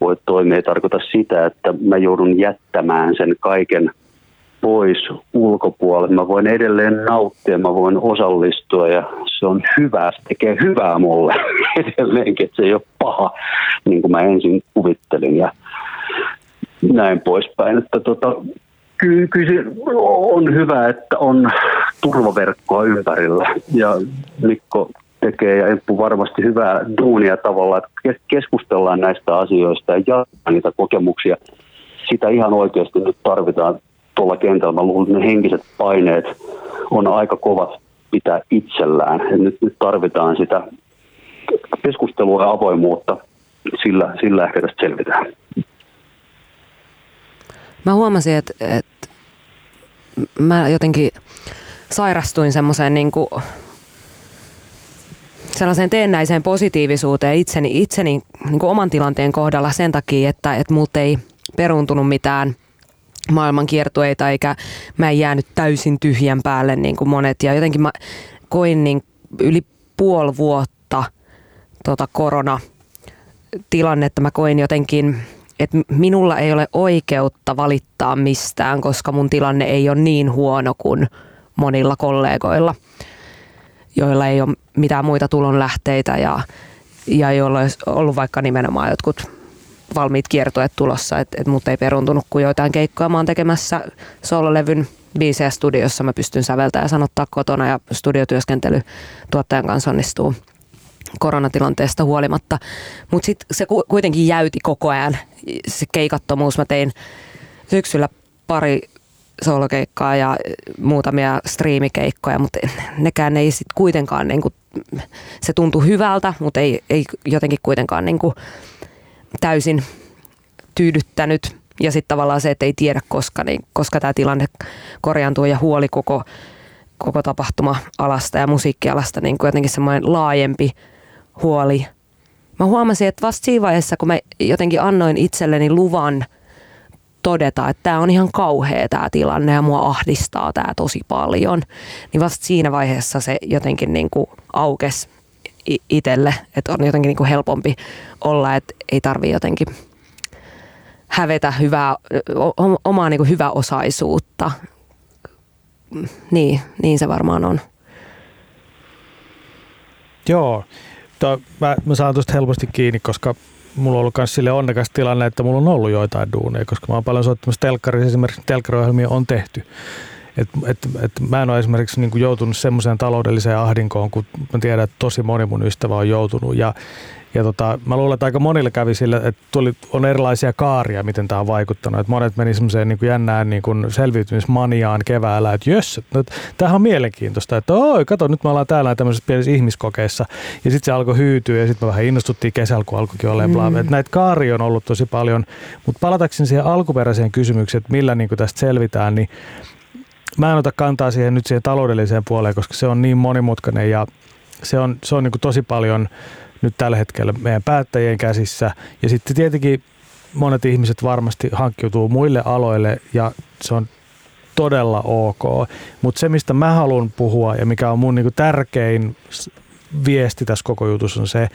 voi toimia. Ei tarkoita sitä, että mä joudun jättämään sen kaiken – pois ulkopuolelle. Mä voin edelleen nauttia, mä voin osallistua ja se on hyvä, se tekee hyvää mulle edelleenkin, että se ei ole paha, niin kuin mä ensin kuvittelin ja näin poispäin. Että tota, kyllä, kyllä on hyvä, että on turvaverkkoa ympärillä ja Mikko tekee ja Emppu varmasti hyvää duunia tavalla, että keskustellaan näistä asioista ja jaetaan niitä kokemuksia. Sitä ihan oikeasti nyt tarvitaan tuolla kentällä. Mä luulen, että ne henkiset paineet on aika kovat pitää itsellään. Nyt, nyt tarvitaan sitä keskustelua ja avoimuutta. Sillä, sillä ehkä tästä selvitään. Mä huomasin, että, että mä jotenkin sairastuin semmoiseen niin kuin sellaiseen teennäiseen positiivisuuteen itseni, itseni niin kuin oman tilanteen kohdalla sen takia, että, että multa ei peruuntunut mitään maailman kiertueita eikä mä en jäänyt täysin tyhjän päälle niin kuin monet. Ja jotenkin mä koin niin yli puoli vuotta tota korona tilannetta mä koin jotenkin, että minulla ei ole oikeutta valittaa mistään, koska mun tilanne ei ole niin huono kuin monilla kollegoilla, joilla ei ole mitään muita tulonlähteitä ja, ja joilla olisi ollut vaikka nimenomaan jotkut valmiit kiertoet tulossa, että et mut ei peruntunut kuin joitain keikkoja. Mä oon tekemässä sololevyn biisejä studiossa, mä pystyn säveltämään ja sanottaa kotona ja studiotyöskentely tuottajan kanssa onnistuu koronatilanteesta huolimatta. Mutta sitten se kuitenkin jäyti koko ajan, se keikattomuus. Mä tein syksyllä pari solokeikkaa ja muutamia striimikeikkoja, mutta nekään ei sitten kuitenkaan, niin kuin, se tuntui hyvältä, mutta ei, ei jotenkin kuitenkaan niin kuin, täysin tyydyttänyt. Ja sitten tavallaan se, että ei tiedä koska, niin, koska tämä tilanne korjaantuu ja huoli koko, koko tapahtuma-alasta ja musiikkialasta niin kuin jotenkin semmoinen laajempi huoli. Mä huomasin, että vasta siinä vaiheessa, kun mä jotenkin annoin itselleni luvan todeta, että tämä on ihan kauhea tämä tilanne ja mua ahdistaa tämä tosi paljon, niin vasta siinä vaiheessa se jotenkin niin kuin aukesi itselle, että on jotenkin niin kuin helpompi olla, että ei tarvi jotenkin hävetä hyvää, omaa niin kuin hyväosaisuutta. Niin, niin se varmaan on. Joo, to, mä, mä saan tuosta helposti kiinni, koska mulla on ollut myös sille onnekas tilanne, että mulla on ollut joitain duuneja, koska mä oon paljon soittamassa telkkarissa, esimerkiksi telkkariohjelmia on tehty. Et, et, et mä en ole esimerkiksi niin kuin joutunut semmoiseen taloudelliseen ahdinkoon, kun mä tiedän, että tosi moni mun ystävä on joutunut. Ja, ja tota, mä luulen, että aika monille kävi sille, että tuli, on erilaisia kaaria, miten tämä on vaikuttanut. Että monet meni semmoiseen niin jännään niin kuin selviytymismaniaan keväällä, että jöss, no, tämähän on mielenkiintoista, että oi, kato, nyt me ollaan täällä tämmöisessä pienessä ihmiskokeissa. Ja sitten se alkoi hyytyä ja sitten me vähän innostuttiin kesällä, kun alkoikin olemaan mm. Näitä kaaria on ollut tosi paljon, mutta palatakseni siihen alkuperäiseen kysymykseen, että millä niin kuin tästä selvitään, niin mä en ota kantaa siihen nyt siihen taloudelliseen puoleen, koska se on niin monimutkainen ja se on, se on niin kuin tosi paljon nyt tällä hetkellä meidän päättäjien käsissä. Ja sitten tietenkin monet ihmiset varmasti hankkiutuu muille aloille ja se on todella ok. Mutta se, mistä mä haluan puhua ja mikä on mun niinku tärkein viesti tässä koko jutussa on se,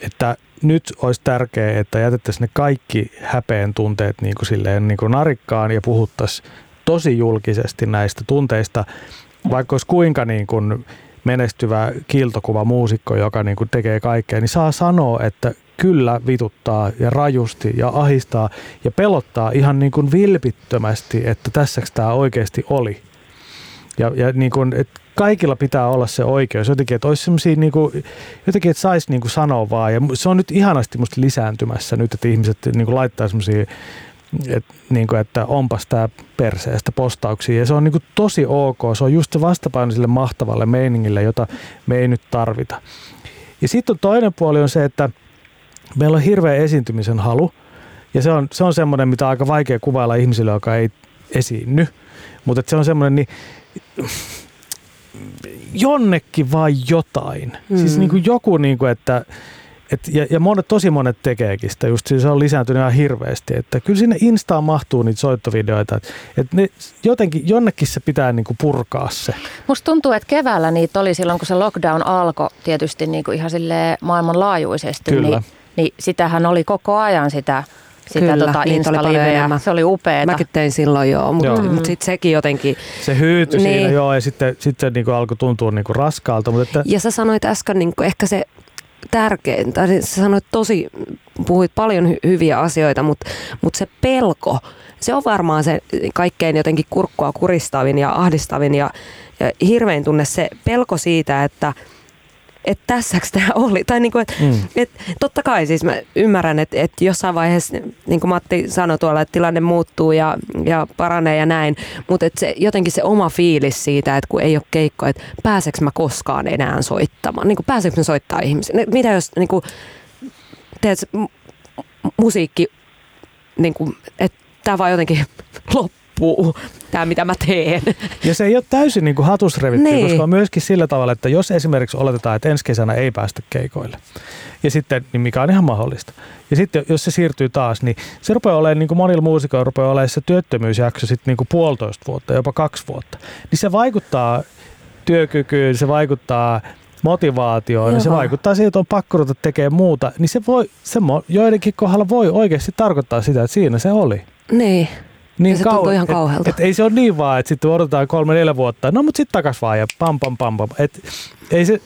että nyt olisi tärkeää, että jätettäisiin ne kaikki häpeen tunteet niin kuin silleen niin kuin narikkaan ja puhuttaisiin tosi julkisesti näistä tunteista, vaikka olisi kuinka niin kuin menestyvä kiltokuva muusikko, joka niin kuin tekee kaikkea, niin saa sanoa, että kyllä vituttaa ja rajusti ja ahistaa ja pelottaa ihan niin kuin vilpittömästi, että tässäks tämä oikeasti oli. Ja, ja niin kuin, että kaikilla pitää olla se oikeus jotenkin, että olisi semmoisia niin kuin, jotenkin, että saisi niin kuin sanoa vaan. Ja se on nyt ihanasti musta lisääntymässä nyt, että ihmiset niin kuin laittaa semmoisia et, niin kuin, että onpas tämä perseestä postauksia. Ja se on niin kuin tosi ok. Se on just se vastapaino sille mahtavalle meiningille, jota me ei nyt tarvita. Ja sitten toinen puoli on se, että meillä on hirveä esiintymisen halu. Ja se on, se on semmoinen, mitä on aika vaikea kuvailla ihmisille, joka ei esiinny. Mutta se on semmoinen, niin jonnekin vai jotain. Siis mm. Siis niin kuin joku, niin kuin, että et, ja, ja monet, tosi monet tekeekin sitä, just se on lisääntynyt ihan hirveästi, että kyllä sinne Instaan mahtuu niitä soittovideoita, että et ne jotenkin, jonnekin se pitää niinku purkaa se. Musta tuntuu, että keväällä niitä oli silloin, kun se lockdown alkoi tietysti niinku ihan sille maailmanlaajuisesti, kyllä. Niin, niin sitähän oli koko ajan sitä sitä Kyllä, tota niitä oli paljon enemmän. Se oli upeaa. Mäkin tein silloin joo, mutta mm. mut sitten sekin jotenkin... Se hyytyi niin. siinä joo ja sitten, sitten niinku alkoi tuntua niinku raskaalta. Mutta että... Ja sä sanoit äsken niinku ehkä se tärkeintä. Sä sanoit tosi, puhuit paljon hy- hyviä asioita, mutta, mutta se pelko, se on varmaan se kaikkein jotenkin kurkkua kuristavin ja ahdistavin ja, ja hirvein tunne se pelko siitä, että – että tässäks tämä oli. Tai niinku, et, mm. et, totta kai siis mä ymmärrän, että et jossain vaiheessa, niin kuin Matti sanoi tuolla, että tilanne muuttuu ja, ja paranee ja näin, mutta se, jotenkin se oma fiilis siitä, että kun ei ole keikkoa, että pääseekö mä koskaan enää soittamaan, niin pääseekö mä soittaa ihmisiä. Mitä jos niin kuin, teet, musiikki, niin kuin, että tämä vaan jotenkin loppuu loppuu tämä, mitä mä teen. Ja se ei ole täysin niin kuin hatusrevitty, Niin. koska on myöskin sillä tavalla, että jos esimerkiksi oletetaan, että ensi kesänä ei päästä keikoille, ja sitten, niin mikä on ihan mahdollista. Ja sitten jos se siirtyy taas, niin se rupeaa olemaan, niin kuin monilla muusikoilla rupeaa olemaan se työttömyysjakso sitten niin kuin puolitoista vuotta, jopa kaksi vuotta. Niin se vaikuttaa työkykyyn, se vaikuttaa motivaatioon, niin se Joo. vaikuttaa siihen, että on pakko ruveta tekemään muuta, niin se voi, se joidenkin kohdalla voi oikeasti tarkoittaa sitä, että siinä se oli. Niin. Niin se tuntuu ihan et- kauhealta. Et, ei se ole niin vaan, että sitten odotetaan kolme neljä vuotta, no mutta sitten takas vaan ja pam pam pam pam. Et, ei se,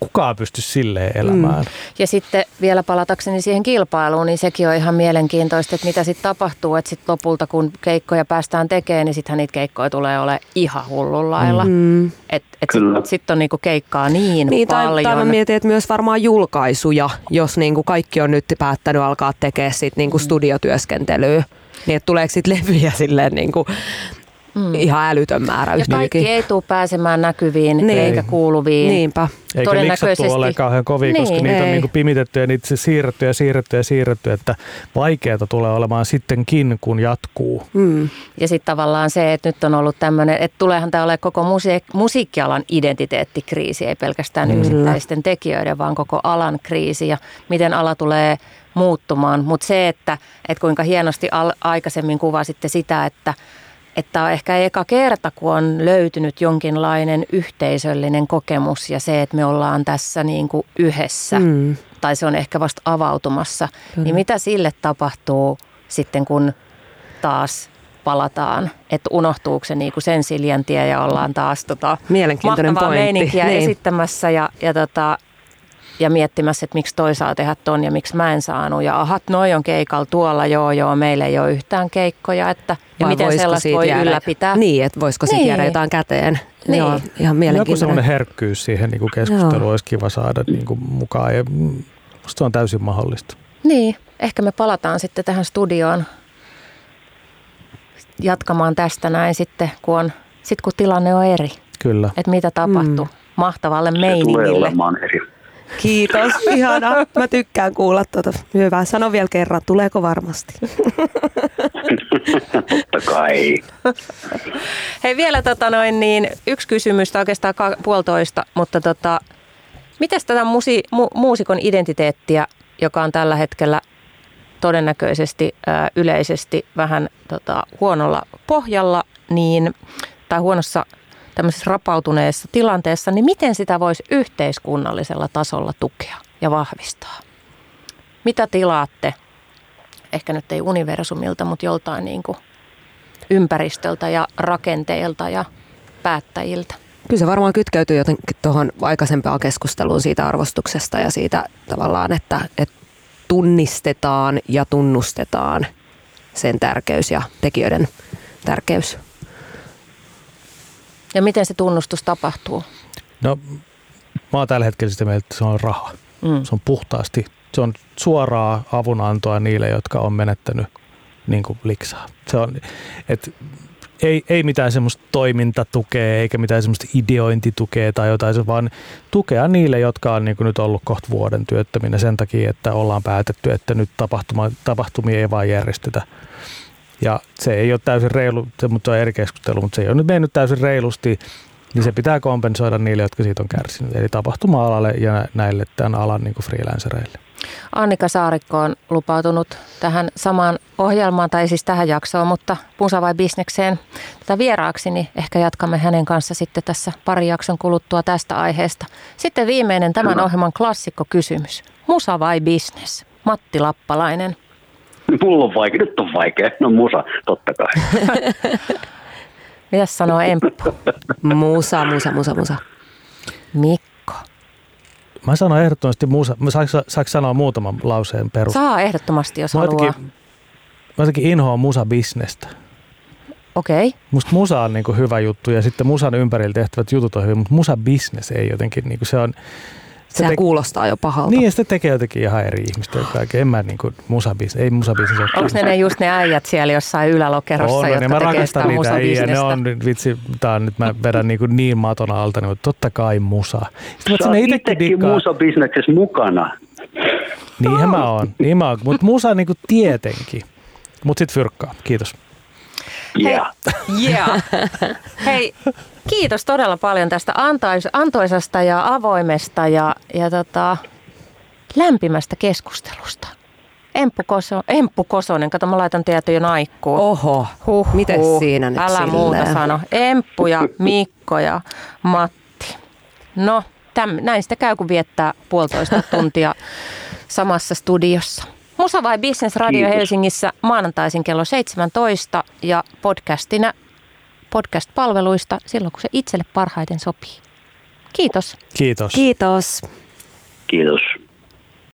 kukaan pysty silleen elämään. Mm. Ja sitten vielä palatakseni siihen kilpailuun, niin sekin on ihan mielenkiintoista, että mitä sitten tapahtuu, että sitten lopulta kun keikkoja päästään tekemään, niin sittenhän niitä keikkoja tulee olemaan ihan hullun lailla. Mm. Mm. Että et Kyllä. sitten sit on niinku keikkaa niin, Niin, paljon. tai mä mietin, että myös varmaan julkaisuja, jos niinku kaikki on nyt päättänyt alkaa tekemään sit niinku studiotyöskentelyä. Niin, että tuleeko sitten levyjä silleen niinku mm. ihan älytön määrä ja kaikki ei tule pääsemään näkyviin Niin. eikä kuuluviin. Niinpä. Eikä liksattu ole kauhean kovia, niin, koska Niin. niitä on Ei. niinku pimitetty ja niitä se siirretty ja siirretty ja siirretty, että vaikeata tulee olemaan sittenkin, kun jatkuu. Mm. Ja sitten tavallaan se, että nyt on ollut tämmöinen, että tuleehan tämä ole koko musiik- musiikkialan identiteettikriisi, ei pelkästään Kyllä. yksittäisten tekijöiden, vaan koko alan kriisi ja miten ala tulee muuttumaan. Mutta se, että, että kuinka hienosti al- aikaisemmin kuvasitte sitä, että että on ehkä eka kerta, kun on löytynyt jonkinlainen yhteisöllinen kokemus ja se, että me ollaan tässä niin kuin yhdessä Mm. tai se on ehkä vasta avautumassa, Kyllä. niin mitä sille tapahtuu sitten, kun taas palataan, että unohtuuko se niin kuin sen Siljan tie ja ollaan taas tota, Mielenkiintoinen mahtavaa pointti. meininkiä Niin. esittämässä ja, ja, tota, ja miettimässä, että miksi toi saa tehdä ton ja miksi mä en saanut. Ja ahat, noi on keikalla tuolla, joo joo, meillä ei ole yhtään keikkoja. Että, ja Vai miten sellaista siitä voi jäädä- ylläpitää. Niin, että voisiko siitä Niin. jäädä jotain käteen. Niin. Joo, ihan Joku semmoinen mielenkiintoinen. herkkyys siihen niin keskusteluun Joo. olisi kiva saada niin kuin mukaan ja musta on täysin mahdollista. Niin, ehkä me palataan sitten tähän studioon jatkamaan tästä näin sitten, kun, on, sit kun tilanne on eri. Kyllä. Että mitä tapahtuu Mm. mahtavalle Se tulee meiningille. olemaan eri. Kiitos, ihanaa. Mä tykkään kuulla tuota. Hyvä, sano vielä kerran, tuleeko varmasti? Totta kai. Hei vielä tota noin, niin yksi kysymys, tai oikeastaan puolitoista, mutta tota, miten tätä musi, mu, muusikon identiteettiä, joka on tällä hetkellä todennäköisesti ää, yleisesti vähän tota, huonolla pohjalla, niin, tai huonossa tämmöisessä rapautuneessa tilanteessa, niin miten sitä voisi yhteiskunnallisella tasolla tukea ja vahvistaa? Mitä tilaatte, ehkä nyt ei universumilta, mutta joltain niin kuin ympäristöltä ja rakenteilta ja päättäjiltä? Kyllä se varmaan kytkeytyy jotenkin tuohon aikaisempaan keskusteluun siitä arvostuksesta ja siitä tavallaan, että, että tunnistetaan ja tunnustetaan sen tärkeys ja tekijöiden tärkeys. Ja miten se tunnustus tapahtuu? No, mä oon tällä hetkellä sitä mieltä, että se on raha. Mm. Se on puhtaasti, se on suoraa avunantoa niille, jotka on menettänyt niin kuin liksaa. Se on, et, ei, ei mitään semmoista toimintatukea eikä mitään semmoista ideointitukea tai jotain, vaan tukea niille, jotka on niin kuin nyt ollut kohta vuoden työttöminä sen takia, että ollaan päätetty, että nyt tapahtuma, tapahtumia ei vaan järjestetä. Ja se ei ole täysin reilu, se, mutta se on eri keskustelu, mutta se ei ole nyt mennyt täysin reilusti, niin se pitää kompensoida niille, jotka siitä on kärsinyt, eli tapahtuma-alalle ja näille tämän alan niin freelancereille. Annika Saarikko on lupautunut tähän samaan ohjelmaan, tai siis tähän jaksoon, mutta Musa vai Bisnekseen tätä vieraaksi, niin ehkä jatkamme hänen kanssa sitten tässä pari jakson kuluttua tästä aiheesta. Sitten viimeinen tämän ohjelman klassikkokysymys. Musa vai bisnes? Matti Lappalainen. Mulla on vaikea, nyt on vaikea. No musa, totta kai. Mitäs sanoo Emppu? Musa, musa, musa, musa. Mikko. Mä sanon ehdottomasti musa. Mä saanko, saanko sanoa muutaman lauseen perusteella? Saa ehdottomasti, jos Mä haluaa. jotenkin, mä jotenkin inhoan musa-bisnestä. Okei. Okay. Musta musa on niinku hyvä juttu ja sitten musan ympärillä tehtävät jutut on hyvin, mutta musa-bisnes ei jotenkin, niinku se on... se Sehän te- kuulostaa jo pahalta. Niin ja sitä tekee jotenkin ihan eri ihmisten kaiken. En mä niinku musabis, ei musabisnes ole. Onko ne, ne just ne äijät siellä jossain ylälokerossa, on, ja jotka mä tekee rakastan sitä niitä äijä. Ne on nyt, vitsi, tää on nyt, mä vedän niinku niin maton alta, niin totta kai musa. Sitten mä Sä sinne oot itsekin dikkaan. musabisneksessä mukana. Niinhän mä oon, niin mä oon. Mutta musa niinku tietenkin. Mut sit fyrkkaa, kiitos. Yeah. Yeah. Hei, kiitos todella paljon tästä antais, antoisasta ja avoimesta ja, ja tota, lämpimästä keskustelusta. Emppu, Koso, Emppu Kosonen, kato mä laitan teidät jo naikkuun. Oho, Huhhuh. miten siinä nyt Älä silleen? muuta sano. Emppu ja Mikko ja Matti. No, täm, näin sitä käy, kun viettää puolitoista tuntia samassa studiossa. Musa vai Business Radio Kiitos. Helsingissä maanantaisin kello 17 ja podcastina podcast-palveluista silloin, kun se itselle parhaiten sopii. Kiitos. Kiitos. Kiitos. Kiitos.